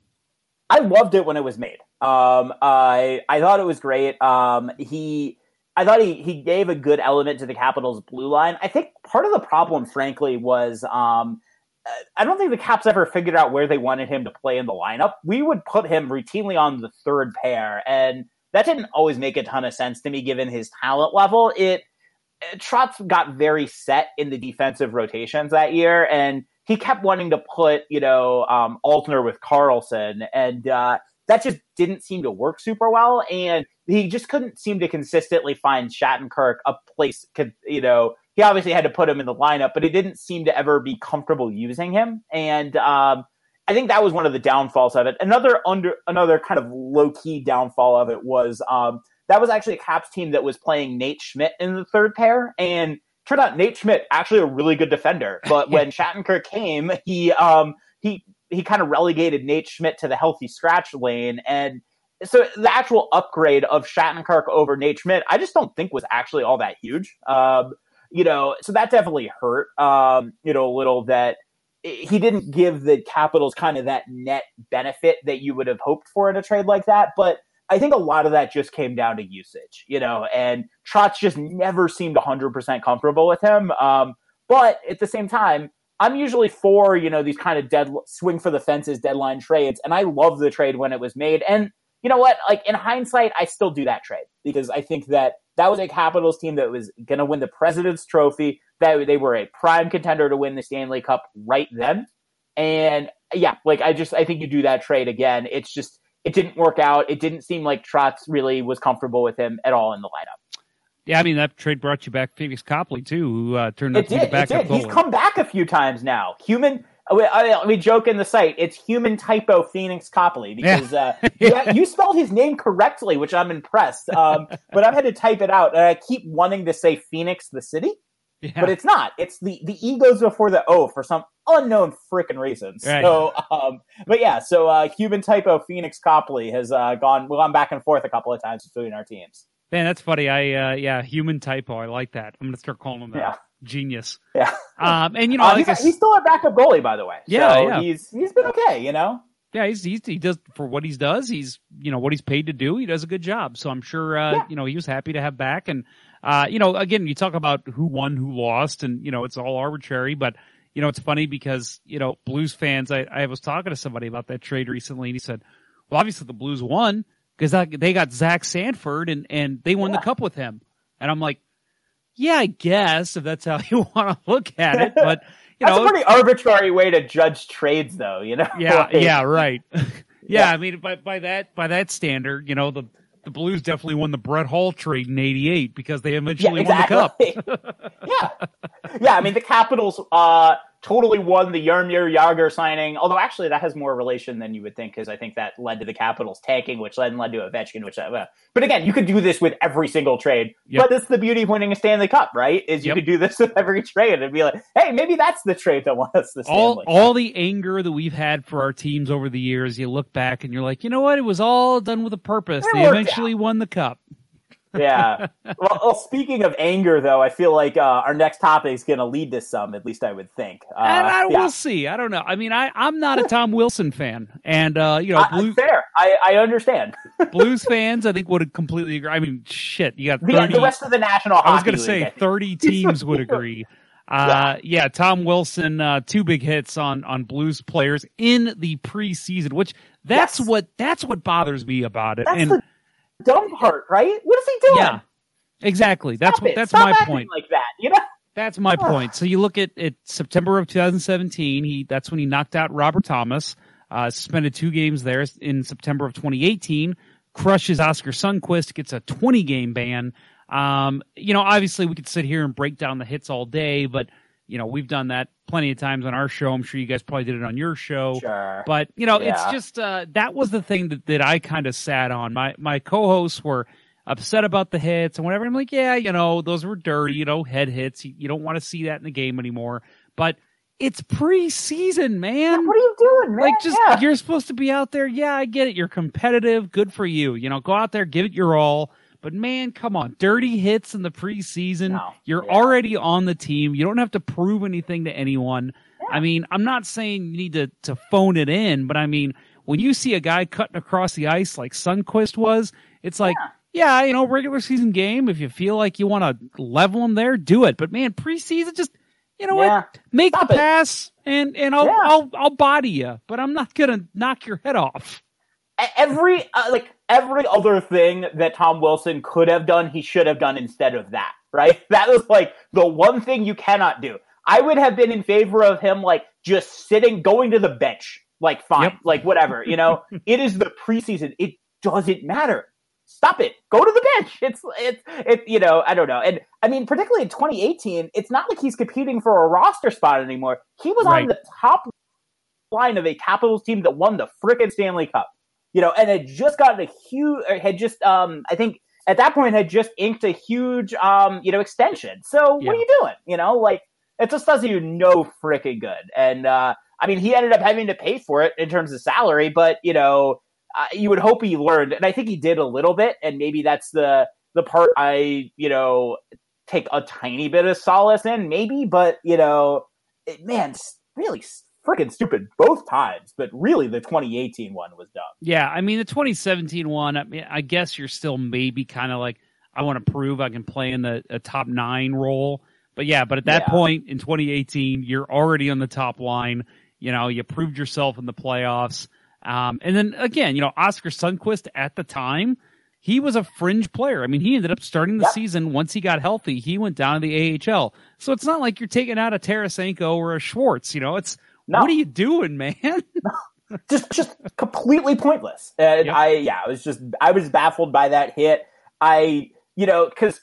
I loved it when it was made. Um, I I thought it was great. Um, he, I thought he he gave a good element to the Capitals' blue line. I think part of the problem, frankly, was um, uh, I don't think the Caps ever figured out where they wanted him to play in the lineup. We would put him routinely on the third pair, and that didn't always make a ton of sense to me given his talent level. It Trotz got very set in the defensive rotations that year, and he kept wanting to put, you know, um, Alzner with Carlson, and uh, that just didn't seem to work super well. And he just couldn't seem to consistently find Shattenkirk a place. You know? He obviously had to put him in the lineup, but he didn't seem to ever be comfortable using him. And um, I think that was one of the downfalls of it. Another under another kind of low key downfall of it was um, that was actually a Caps team that was playing Nate Schmidt in the third pair, and turned out Nate Schmidt actually a really good defender. But when <laughs> Shattenkirk came, he um, he he kind of relegated Nate Schmidt to the healthy scratch lane, and so the actual upgrade of Shattenkirk over Nate Schmidt, I just don't think was actually all that huge. Um, you know, so that definitely hurt. Um, you know, a little that he didn't give the Capitals kind of that net benefit that you would have hoped for in a trade like that. But I think a lot of that just came down to usage, you know, and Trotz just never seemed 100% comfortable with him. Um, but at the same time, I'm usually for, you know, these kind of dead swing for the fences deadline trades. And I love the trade when it was made. And you know what? Like in hindsight, I still do that trade because I think that that was a Capitals team that was going to win the President's Trophy. That they were a prime contender to win the Stanley Cup right then. And yeah, like I just I think you do that trade again. It's just it didn't work out. It didn't seem like Trotz really was comfortable with him at all in the lineup. Yeah, I mean that trade brought you back Pheonix Copley too, who uh, turned out to be the It backup did. He's come back a few times now. Human. We, I, we joke in the site. It's human typo Pheonix Copley because uh, <laughs> yeah, you spelled his name correctly, which I'm impressed. Um, <laughs> but I've had to type it out, and I keep wanting to say Phoenix, the city, yeah. but it's not. It's the the E goes before the O for some unknown freaking reasons. Right. So, um, but yeah, so uh, human typo Pheonix Copley has uh, gone gone back and forth a couple of times between our teams. Man, that's funny. I uh, yeah, human typo. I like that. I'm gonna start calling him that. Yeah. Genius. Yeah. Um, and you <laughs> know, Uh, like he's, he's still a backup goalie, by the way. Yeah, So yeah. He's he's been okay, you know. yeah, he's, he's he does for what he does. He's you know what he's paid to do. He does a good job. So I'm sure uh, Yeah. you know he was happy to have back. And uh, you know, again, you talk about who won, who lost, and you know it's all arbitrary. But you know, it's funny because you know Blues fans. I, I was talking to somebody about that trade recently, and he said, "Well, obviously the Blues won because they got Zach Sanford, and and they won the cup with him." And I'm like, "Yeah, I guess if that's how <laughs> you want to look at it, but." <laughs> You That's know, a pretty arbitrary way to judge trades, though. You know. <laughs> yeah, Like, yeah, right. yeah, Yeah. I mean, by by that by that standard, you know, the the Blues definitely won the Brett Hull trade in '88 because they Yeah, eventually exactly. won the cup. <laughs> yeah, yeah. I mean, the Capitals uh, totally won the Jaromir Jagr signing. Although, actually, that has more relation than you would think, because I think that led to the Capitals tanking, which then led to Ovechkin. Which, uh, but again, you could do this with every single trade. Yep. But that's the beauty of winning a Stanley Cup, right? Is you Yep. could do this <laughs> with every trade and be like, hey, maybe that's the trade that won us the Stanley. all Cup. all the anger that we've had for our teams over the years, you look back and you're like, you know what? It was all done with a purpose. It They eventually won the cup. Yeah. <laughs> Well, well, speaking of anger, though, I feel like uh, our next topic is going to lead to some. At least I would think. Uh, and I yeah. will see. I don't know. I mean, I I'm not a Tom Wilson fan, and uh, you know, Uh, Blue, fair. I, I understand. <laughs> Blues fans, I think would completely agree. I mean, shit, you got The, thirty. the rest of the National Hockey I was going to say 30 <laughs> teams would agree. Uh, yeah, Tom Wilson, uh, two big hits on, on Blues players in the preseason, which that's Yes. what, that's what bothers me about it. That's and the dumb part, right? What is he doing? yeah, exactly. That's what, that's Stop my point. Like that, you know? That's my point. So you look at, it, September of 2017, he, that's when he knocked out Robert Thomas, uh, suspended two games there in September of 2018, crushes Oskar Sundqvist, gets a 20 game ban. Um, you know, obviously we could sit here and break down the hits all day, but you know, we've done that plenty of times on our show. I'm sure you guys probably did it on your show. Sure. But you know, it's just uh, that was the thing that, that I kind of sat on. My my co-hosts were upset about the hits and whatever. I'm like, yeah, you know, those were dirty, you know, head hits. You, you don't want to see that in the game anymore. But it's preseason, man. What are you doing, man? Like, just Yeah. you're supposed to be out there. Yeah, I get it. You're competitive. Good for you. You know, go out there, give it your all. But man, come on, dirty hits in the preseason. No. You're Yeah. already on the team. You don't have to prove anything to anyone. I mean, I'm not saying you need to to phone it in, but I mean, when you see a guy cutting across the ice like Sundqvist was, it's like, yeah, you know, regular season game. If you feel like you want to level him there, do it. But man, preseason, just you know Yeah. what, make Stop the it. pass, and and I'll Yeah. I'll I'll body you, but I'm not gonna knock your head off. Every uh, like every other thing that Tom Wilson could have done, he should have done instead of that. Right? <laughs> That was like the one thing you cannot do. I would have been in favor of him like just sitting, going to the bench. Like fine, Yep. like whatever. You know, <laughs> it is the preseason. It doesn't matter. Stop it. Go to the bench. <laughs> It's it's it. You know, I don't know. And I mean, particularly in 2018, it's not like he's competing for a roster spot anymore. He was Right. on the top line of a Capitals team that won the frickin' Stanley Cup. You know, and had just gotten a huge, had just, um, I think at that point had just inked a huge, um, you know, extension. So Yeah. what are you doing? You know, like it just does you no frickin' good. And uh, I mean, he ended up having to pay for it in terms of salary, but you know, uh, you would hope he learned, and I think he did a little bit. And maybe that's the the part I, you know, take a tiny bit of solace in, maybe. But you know, it, man, really freaking stupid both times. But really, the 2018 one was dumb. Yeah, I mean the 2017 one. I mean, I guess you're still maybe kind of like I want to prove I can play in the a top nine role. But yeah, but at that Yeah. point in 2018, you're already on the top line. You know, you proved yourself in the playoffs. Um, and then again, you know, Oskar Sundqvist at the time, he was a fringe player. I mean, he ended up starting the season once he got healthy. He went down to the AHL. So it's not like you're taking out a Tarasenko or a Schwartz. You know, it's No. what are you doing, man? <laughs> just just completely pointless. And Yep. I yeah, I was just I was baffled by that hit. I you know because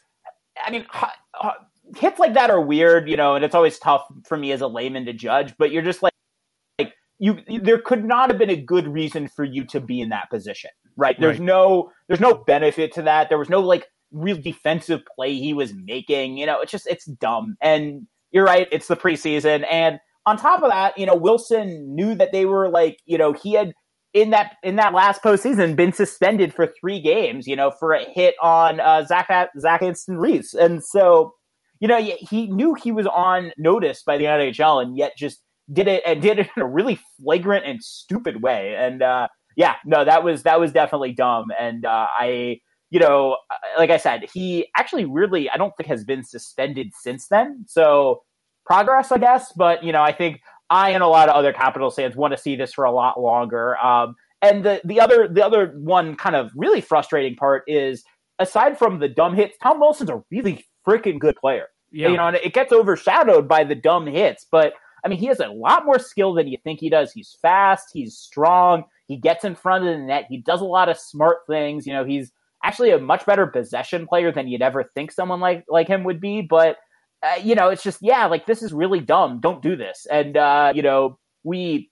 I mean h- h- hits like that are weird, you know, and it's always tough for me as a layman to judge. But you're just like like you, you there could not have been a good reason for you to be in that position, right? There's Right. no there's no benefit to that. There was no like real defensive play he was making. You know, it's just it's dumb. And you're right, it's the preseason and on top of that, you know, Wilson knew that they were like, you know, he had in that in that last postseason been suspended for three games, you know, for a hit on uh, Zach Zach Aston-Reese, and so you know he he knew he was on notice by the NHL, and yet just did it and did it in a really flagrant and stupid way, and uh, yeah, no, that was that was definitely dumb, and uh, I. You know, uh, like I said, he actually really, I don't think has been suspended since then. So progress, I guess. But you know, I think I and a lot of other Capitals fans want to see this for a lot longer. Um, and the the other the other one kind of really frustrating part is aside from the dumb hits, Tom Wilson's a really freaking good player. Yeah. You know, and it gets overshadowed by the dumb hits, but I mean, he has a lot more skill than you think he does. He's fast, he's strong, he gets in front of the net, he does a lot of smart things. You know, he's actually a much better possession player than you'd ever think someone like like him would be. But uh, you know, it's just yeah, like this is really dumb. Don't do this. And uh, you know, we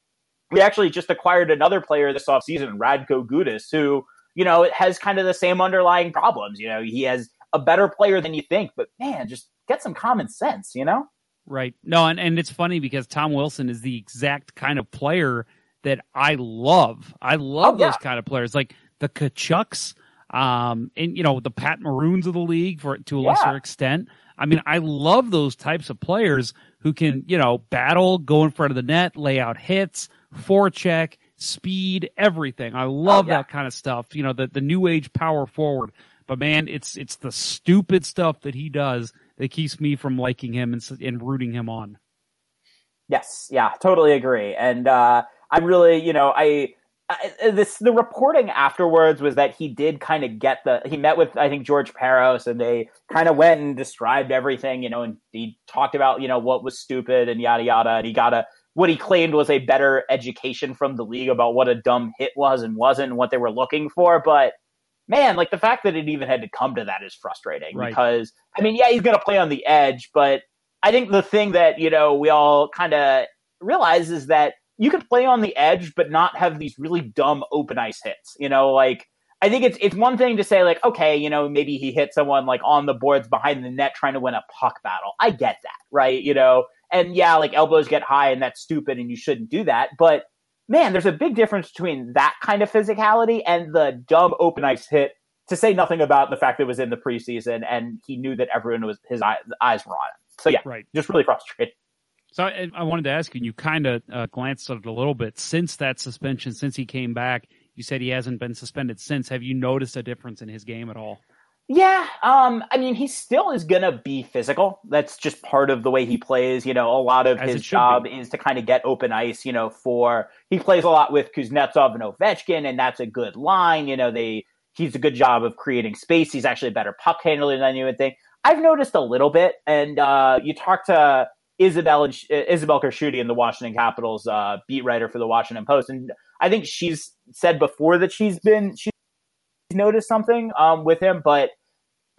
we actually just acquired another player this offseason, Radko Gudas, who you know has kind of the same underlying problems. You know, he has a better player than you think, but man, just get some common sense. You know. Right. No, and, and it's funny because Tom Wilson is the exact kind of player that I love. I love Oh, yeah. those kind of players, like the Tkachuks, um, and you know the Pat Maroons of the league for to a Yeah. lesser extent. I mean, I love those types of players who can, you know, battle, go in front of the net, lay out hits, forecheck, speed, everything. I love Oh, yeah. that kind of stuff. You know, the the new age power forward. But man, it's it's the stupid stuff that he does that keeps me from liking him and, and rooting him on. Yes, yeah, totally agree. And uh, I really, you know, I, I Uh, uh, this the reporting afterwards was that he did kind of get the he met with I think George Parros and they kind of went and described everything, you know, and he talked about you know what was stupid and yada yada, and he got a what he claimed was a better education from the league about what a dumb hit was and wasn't and what they were looking for, but. Man, like the fact that it even had to come to that is frustrating Right. because I mean, yeah, he's going to play on the edge, but I think the thing that you know we all kind of realize is that you can play on the edge, but not have these really dumb open ice hits. You know, like I think it's it's one thing to say like, okay, you know, maybe he hit someone like on the boards behind the net trying to win a puck battle. I get that, right? You know, and yeah, like elbows get high and that's stupid and you shouldn't do that. But man, there's a big difference between that kind of physicality and the dumb open ice hit. To say nothing about the fact that it was in the preseason and he knew that everyone was his eye, eyes were on him. So yeah, Right. just really frustrating. So I, I wanted to ask you, and you kind of uh, glanced at it a little bit since that suspension, since he came back. You said he hasn't been suspended since. Have you noticed a difference in his game at all? Yeah, um, I mean, he still is gonna be physical. That's just part of the way he plays. You know, a lot of As his job be. is to kind of get open ice. You know, for he plays a lot with Kuznetsov and Ovechkin, and that's a good line. You know, they he's a good job of creating space. He's actually a better puck handler than you would think. I've noticed a little bit, and uh, you talk to Isabel Isabel Khurshudyan in the Washington Capitals uh, beat writer for the Washington Post, and I think she's said before that she's been she's noticed something um, with him, but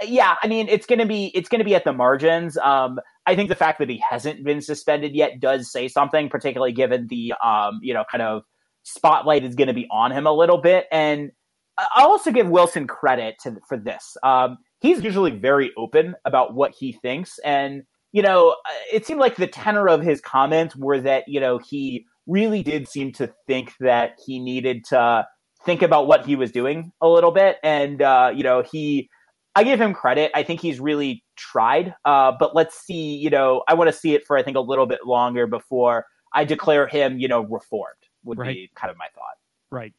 yeah, I mean, it's gonna be it's gonna be at the margins. Um, I think the fact that he hasn't been suspended yet does say something, particularly given the um, you know, kind of spotlight is gonna be on him a little bit. And I also give Wilson credit to, for this. Um, he's usually very open about what he thinks, and you know, it seemed like the tenor of his comments were that you know he really did seem to think that he needed to think about what he was doing a little bit, and uh, you know he I give him credit. I think he's really tried. Uh, but let's see, you know, I want to see it for I think a little bit longer before I declare him, you know, reformed. Would Right. be kind of my thought. Right.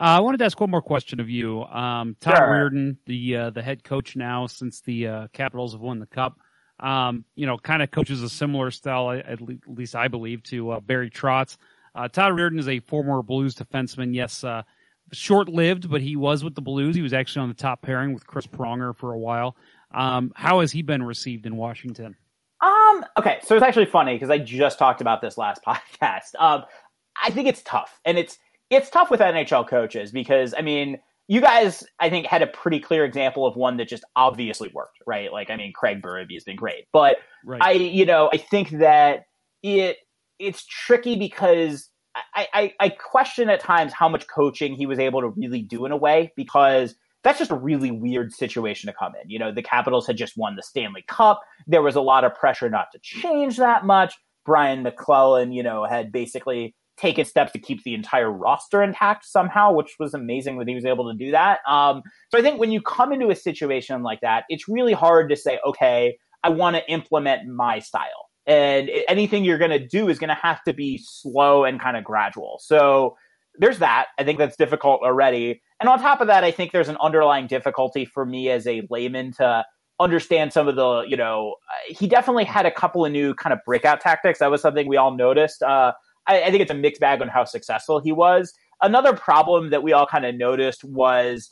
Uh, I wanted to ask one more question of you. Um, Todd Sure. Reirden, the uh, the head coach now since the uh, Capitals have won the Cup, um, you know, kind of coaches a similar style, at le- at least I believe, to uh, Barry Trotz. Uh, Todd Reirden is a former Blues defenseman. Yes, uh, short lived, but he was with the Blues. He was actually on the top pairing with Chris Pronger for a while. Um, how has he been received in Washington? Um, okay, so it's actually funny because I just talked about this last <laughs> podcast. Um, I think it's tough, and it's it's tough with NHL coaches because I mean, you guys, I think, had a pretty clear example of one that just obviously worked, right? Like, I mean, Craig Berube has been great, but Right. I, you know, I think that it it's tricky because I, I, I question at times how much coaching he was able to really do in a way because that's just a really weird situation to come in. You know, the Capitals had just won the Stanley Cup. There was a lot of pressure not to change that much. Brian MacLellan, you know, had basically taken steps to keep the entire roster intact somehow, which was amazing that he was able to do that. Um, so I think when you come into a situation like that, it's really hard to say, okay, I want to implement my style. And anything you're going to do is going to have to be slow and kind of gradual. So there's that. I think that's difficult already. And on top of that, I think there's an underlying difficulty for me as a layman to understand some of the, you know, he definitely had a couple of new kind of breakout tactics. That was something we all noticed. Uh, I, I think it's a mixed bag on how successful he was. Another problem that we all kind of noticed was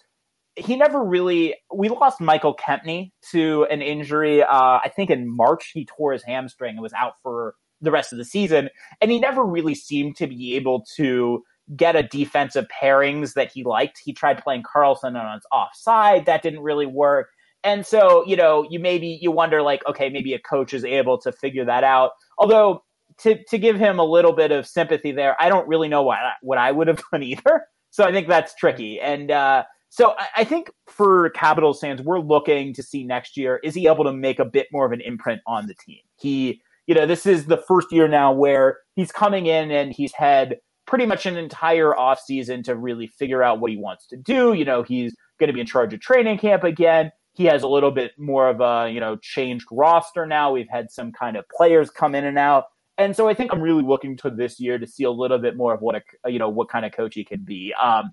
he never really we lost michael kempny to an injury uh, i think in march he tore his hamstring and was out for the rest of the season. And he never really seemed to be able to get a defensive pairings that he liked. He tried playing carlson on his offside. That didn't really work. And so you know you maybe you wonder like okay maybe a coach is able to figure that out. Although to, to give him a little bit of sympathy there i don't really know what I, what i would have done either <laughs> so i think that's tricky and uh so I, I think for Capitals fans, we're looking to see next year is he able to make a bit more of an imprint on the team? He, you know, this is the first year now where he's coming in and he's had pretty much an entire offseason to really figure out what he wants to do. You know, he's going to be in charge of training camp again. He has a little bit more of a, you know, changed roster now. We've had some kind of players come in and out. And so I think I'm really looking to this year to see a little bit more of what a, you know, what kind of coach he can be. Um,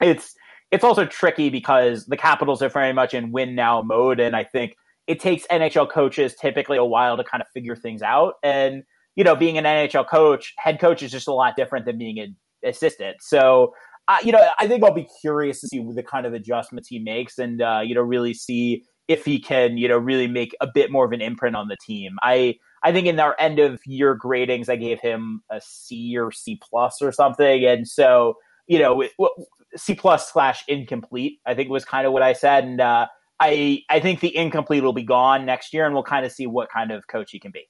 it's, it's also tricky because the Capitals are very much in win now mode, and I think it takes NHL coaches typically a while to kind of figure things out. And you know, being an NHL coach, head coach is just a lot different than being an assistant. So, uh, you know, I think I'll be curious to see the kind of adjustments he makes, and uh, you know, really see if he can, you know, really make a bit more of an imprint on the team. I I think in our end of year gradings, I gave him a C or C plus or something, and so you know, C plus slash incomplete. I think was kind of what I said, and uh, I I think the incomplete will be gone next year, and we'll kind of see what kind of coach he can be.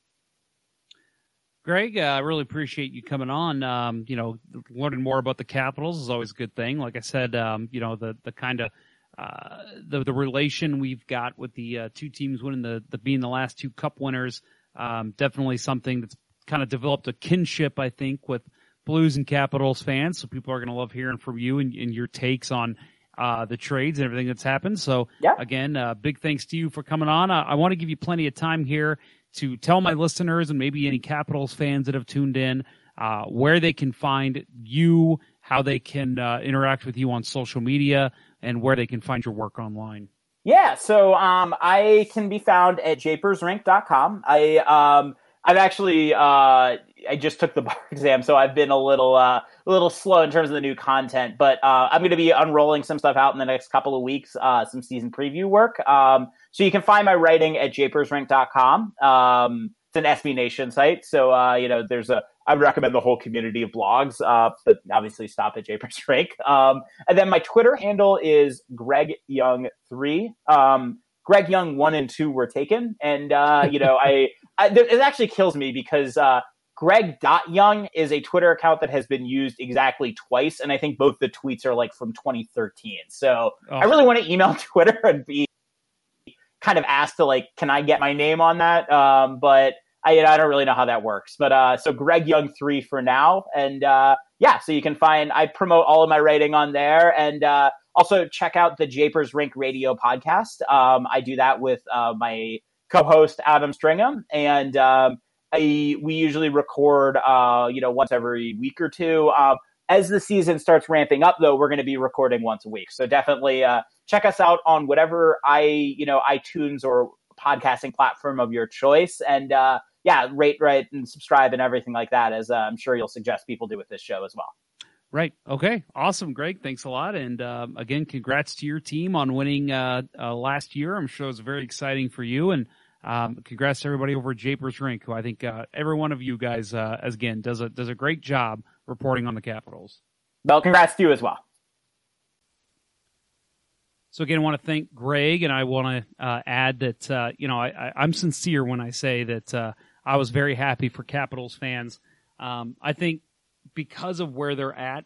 Greg, uh, I really appreciate you coming on. Um, you know, learning more about the Capitals is always a good thing. Like I said, um, you know, the the kind of uh, the the relation we've got with the uh, two teams winning the, the being the last two Cup winners, um, definitely something that's kind of developed a kinship, I think, with Blues and Capitals fans. So people are going to love hearing from you and, and your takes on uh, the trades and everything that's happened. So Yeah. again, uh, big thanks to you for coming on. I, I want to give you plenty of time here to tell my listeners and maybe any Capitals fans that have tuned in uh, where they can find you, how they can uh, interact with you on social media, and where they can find your work online. Yeah, so um, I can be found at japersrink.com. I um, I've actually uh, I just took the <laughs> bar exam, so I've been a little uh, a little slow in terms of the new content. But uh, I'm going to be unrolling some stuff out in the next couple of weeks, uh, some season preview work. Um, so you can find my writing at japersrink.com. Um, it's an SB Nation site, so uh, you know there's a. I would recommend the whole community of blogs, uh, but obviously stop at Japers <laughs> Rink. Um, and then my Twitter handle is Greg Young three. Um, Greg Young one and two were taken, and uh, <laughs> you know I, I it actually kills me because uh, Greg Dot Young is a Twitter account that has been used exactly twice, and I think both the tweets are like from 2013. So I Oh. really want to email <laughs> Twitter and be kind of asked to like, can I get my name on that? Um, but I, I don't really know how that works. But uh, so Greg Young three for now, and uh, yeah, so you can find I promote all of my writing on there, and uh, also check out the Japers Rink Radio podcast. Um, I do that with uh, my co-host Adam Stringham, and um, I we usually record uh, you know once every week or two. Um, as the season starts ramping up, though, we're going to be recording once a week. So definitely uh, check us out on whatever i you know iTunes or podcasting platform of your choice, and uh, yeah, rate, rate, and subscribe and everything like that. As uh, I'm sure you'll suggest people do with this show as well. Right. Okay. Awesome, Greg. Thanks a lot. And um, again, congrats to your team on winning uh, uh, last year. I'm sure it was very exciting for you. And um, congrats to everybody over at Japers Rink, who I think uh, every one of you guys, uh, as again, does a does a great job reporting on the Capitals. Well, congrats to you as well. So again, I want to thank Greg, and I want to uh, add that uh, you know I, I, I'm sincere when I say that uh, I was very happy for Capitals fans. Um, I think because of where they're at,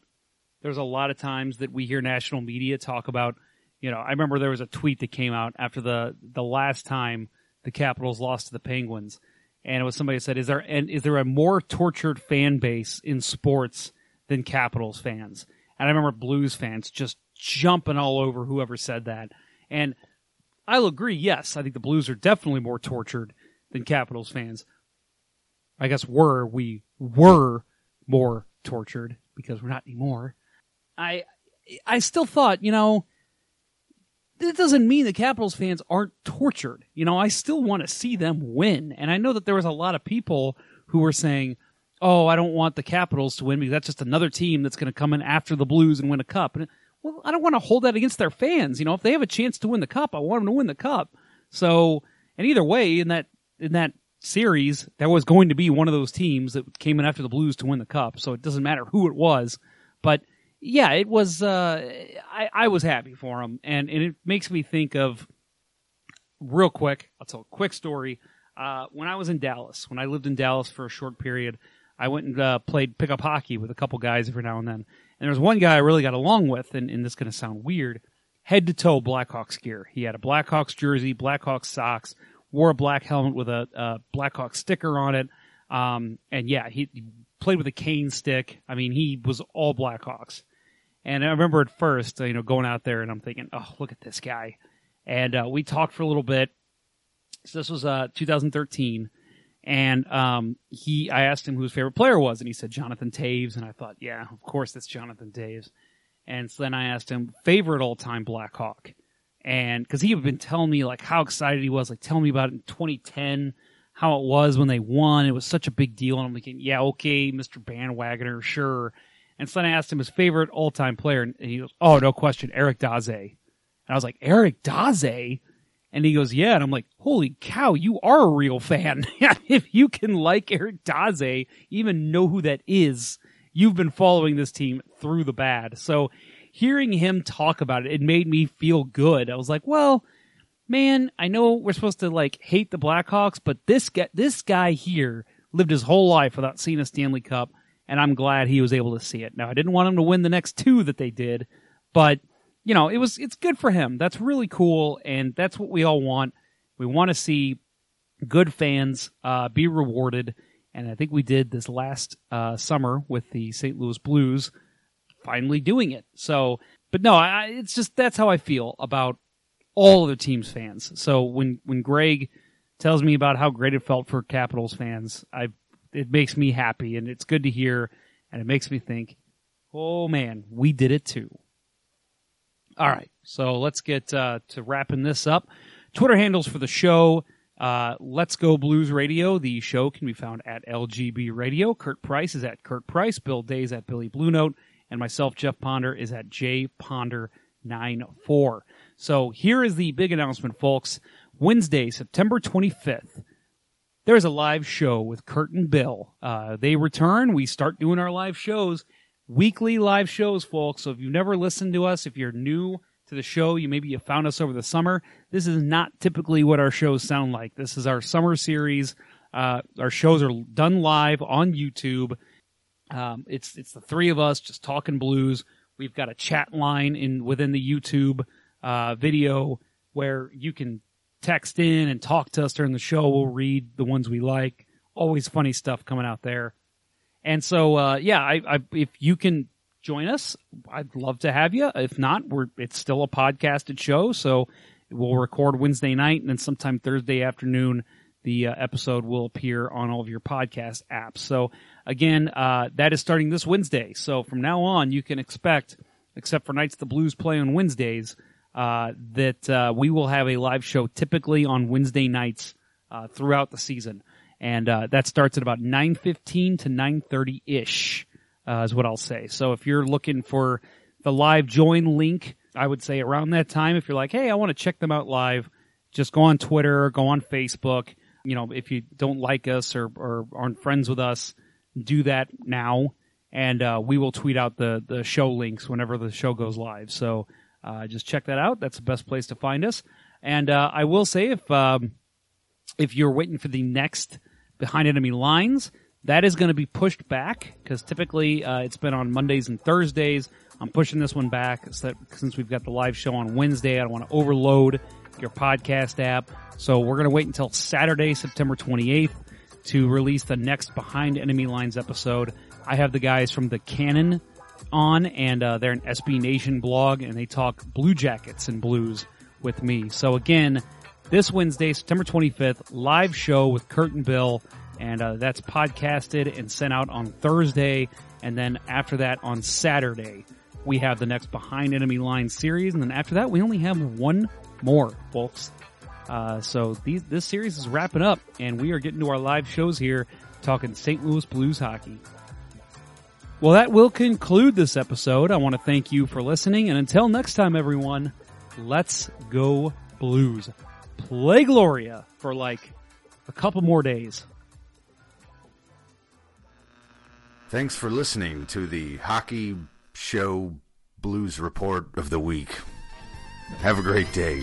there's a lot of times that we hear national media talk about. You know, I remember there was a tweet that came out after the the last time the Capitals lost to the Penguins, and it was somebody said, "Is there is there a more tortured fan base in sports than Capitals fans?" And I remember Blues fans just jumping all over whoever said that. And I'll agree, yes, I think the Blues are definitely more tortured than Capitals fans. I guess were we were more tortured because we're not anymore. I I still thought, you know, that doesn't mean the Capitals fans aren't tortured. You know, I still want to see them win. And I know that there was a lot of people who were saying, "Oh, I don't want the Capitals to win because that's just another team that's going to come in after the Blues and win a cup." And well, I don't want to hold that against their fans. You know, if they have a chance to win the cup, I want them to win the cup. So, and either way, in that in that series, that was going to be one of those teams that came in after the Blues to win the cup. So it doesn't matter who it was, but yeah, it was. Uh, I I was happy for them, and and it makes me think of real quick. I'll tell a quick story. Uh, when I was in Dallas, when I lived in Dallas for a short period, I went and uh, played pickup hockey with a couple guys every now and then. And there was one guy I really got along with, and, and this is going to sound weird, head to toe Blackhawks gear. He had a Blackhawks jersey, Blackhawks socks, wore a black helmet with a, a Blackhawks sticker on it. Um, and yeah, he, played with a cane stick. I mean, he was all Blackhawks. And I remember at first, uh, you know, going out there and I'm thinking, oh, look at this guy. And uh, we talked for a little bit. So this was uh, 2013, and um, he, I asked him who his favorite player was, and he said Jonathan Toews, and I thought, yeah, of course that's Jonathan Toews. And so then I asked him favorite all time Blackhawk, and because he had been telling me like how excited he was, like telling me about it in 2010, how it was when they won. It was such a big deal, and I'm thinking, yeah, okay, Mr. Bandwagoner, sure. And so then I asked him his favorite all time player, and he goes, oh, no question, Eric Daze. And I was like, Eric Daze? And he goes, yeah. And I'm like, holy cow, you are a real fan. <laughs> if you can like Eric Daze, even know who that is, you've been following this team through the bad. So hearing him talk about it, it made me feel good. I was like, well, man, I know we're supposed to like hate the Blackhawks, but this guy, this guy here lived his whole life without seeing a Stanley Cup, and I'm glad he was able to see it. Now, I didn't want him to win the next two that they did, but you know, it was it's good for him. That's really cool, and that's what we all want. We want to see good fans uh, be rewarded, and I think we did this last uh, summer with the St. Louis Blues finally doing it. So, but no, I, it's just that's how I feel about all of the team's fans. So when when Greg tells me about how great it felt for Capitals fans, I it makes me happy, and it's good to hear, and it makes me think, oh man, we did it too. All right, so let's get uh, to wrapping this up. Twitter handles for the show. Uh, Let's Go Blues Radio. The show can be found at LGB Radio. Kurt Price is at Kurt Price. Bill Days at Billy Blue Note. And myself, Jeff Ponder, is at J Ponder 94. So here is the big announcement, folks. Wednesday, September 25th, there's a live show with Kurt and Bill. Uh, they return. We start doing our live shows, weekly live shows, folks. So if you've never listened to us, if you're new to the show, you maybe you found us over the summer. This is not typically what our shows sound like. This is our summer series. Uh, our shows are done live on YouTube. Um, it's it's the three of us just talking blues. We've got a chat line in within the YouTube uh, video where you can text in and talk to us during the show. We'll read the ones we like. Always funny stuff coming out there. And so, uh, yeah, I, I, if you can join us, I'd love to have you. If not, we're it's still a podcasted show, so we'll record Wednesday night, and then sometime Thursday afternoon, the uh, episode will appear on all of your podcast apps. So again, uh, that is starting this Wednesday. So from now on, you can expect, except for nights the Blues play on Wednesdays, uh, that uh, we will have a live show typically on Wednesday nights uh, throughout the season, and uh, that starts at about nine fifteen to nine thirty ish, is what I'll say. So if you're looking for the live join link, I would say around that time. If you're like, hey, I want to check them out live, just go on Twitter, go on Facebook. You know, if you don't like us or, or aren't friends with us, do that now, and uh, we will tweet out the the show links whenever the show goes live. So uh, just check that out. That's the best place to find us. And uh, I will say, if um, if you're waiting for the next behind enemy lines, that is going to be pushed back because typically uh, it's been on Mondays and Thursdays. I'm pushing this one back so that, since we've got the live show on Wednesday. I don't want to overload your podcast app, so we're going to wait until Saturday, September 28th, to release the next behind enemy lines episode. I have the guys from the Cannon on, and uh, they're an SB Nation blog, and they talk Blue Jackets and blues with me. So again, this Wednesday, September 25th, live show with Kurt and Bill, and uh, that's podcasted and sent out on Thursday, and then after that on Saturday, we have the next Behind Enemy Lines series, and then after that, we only have one more, folks. Uh, so these, this series is wrapping up, and we are getting to our live shows here, talking St. Louis Blues hockey. Well, that will conclude this episode. I want to thank you for listening, and until next time, everyone, let's go Blues. Play Gloria for like a couple more days. Thanks for listening to the Hockey Show Blues Report of the Week. Have a great day.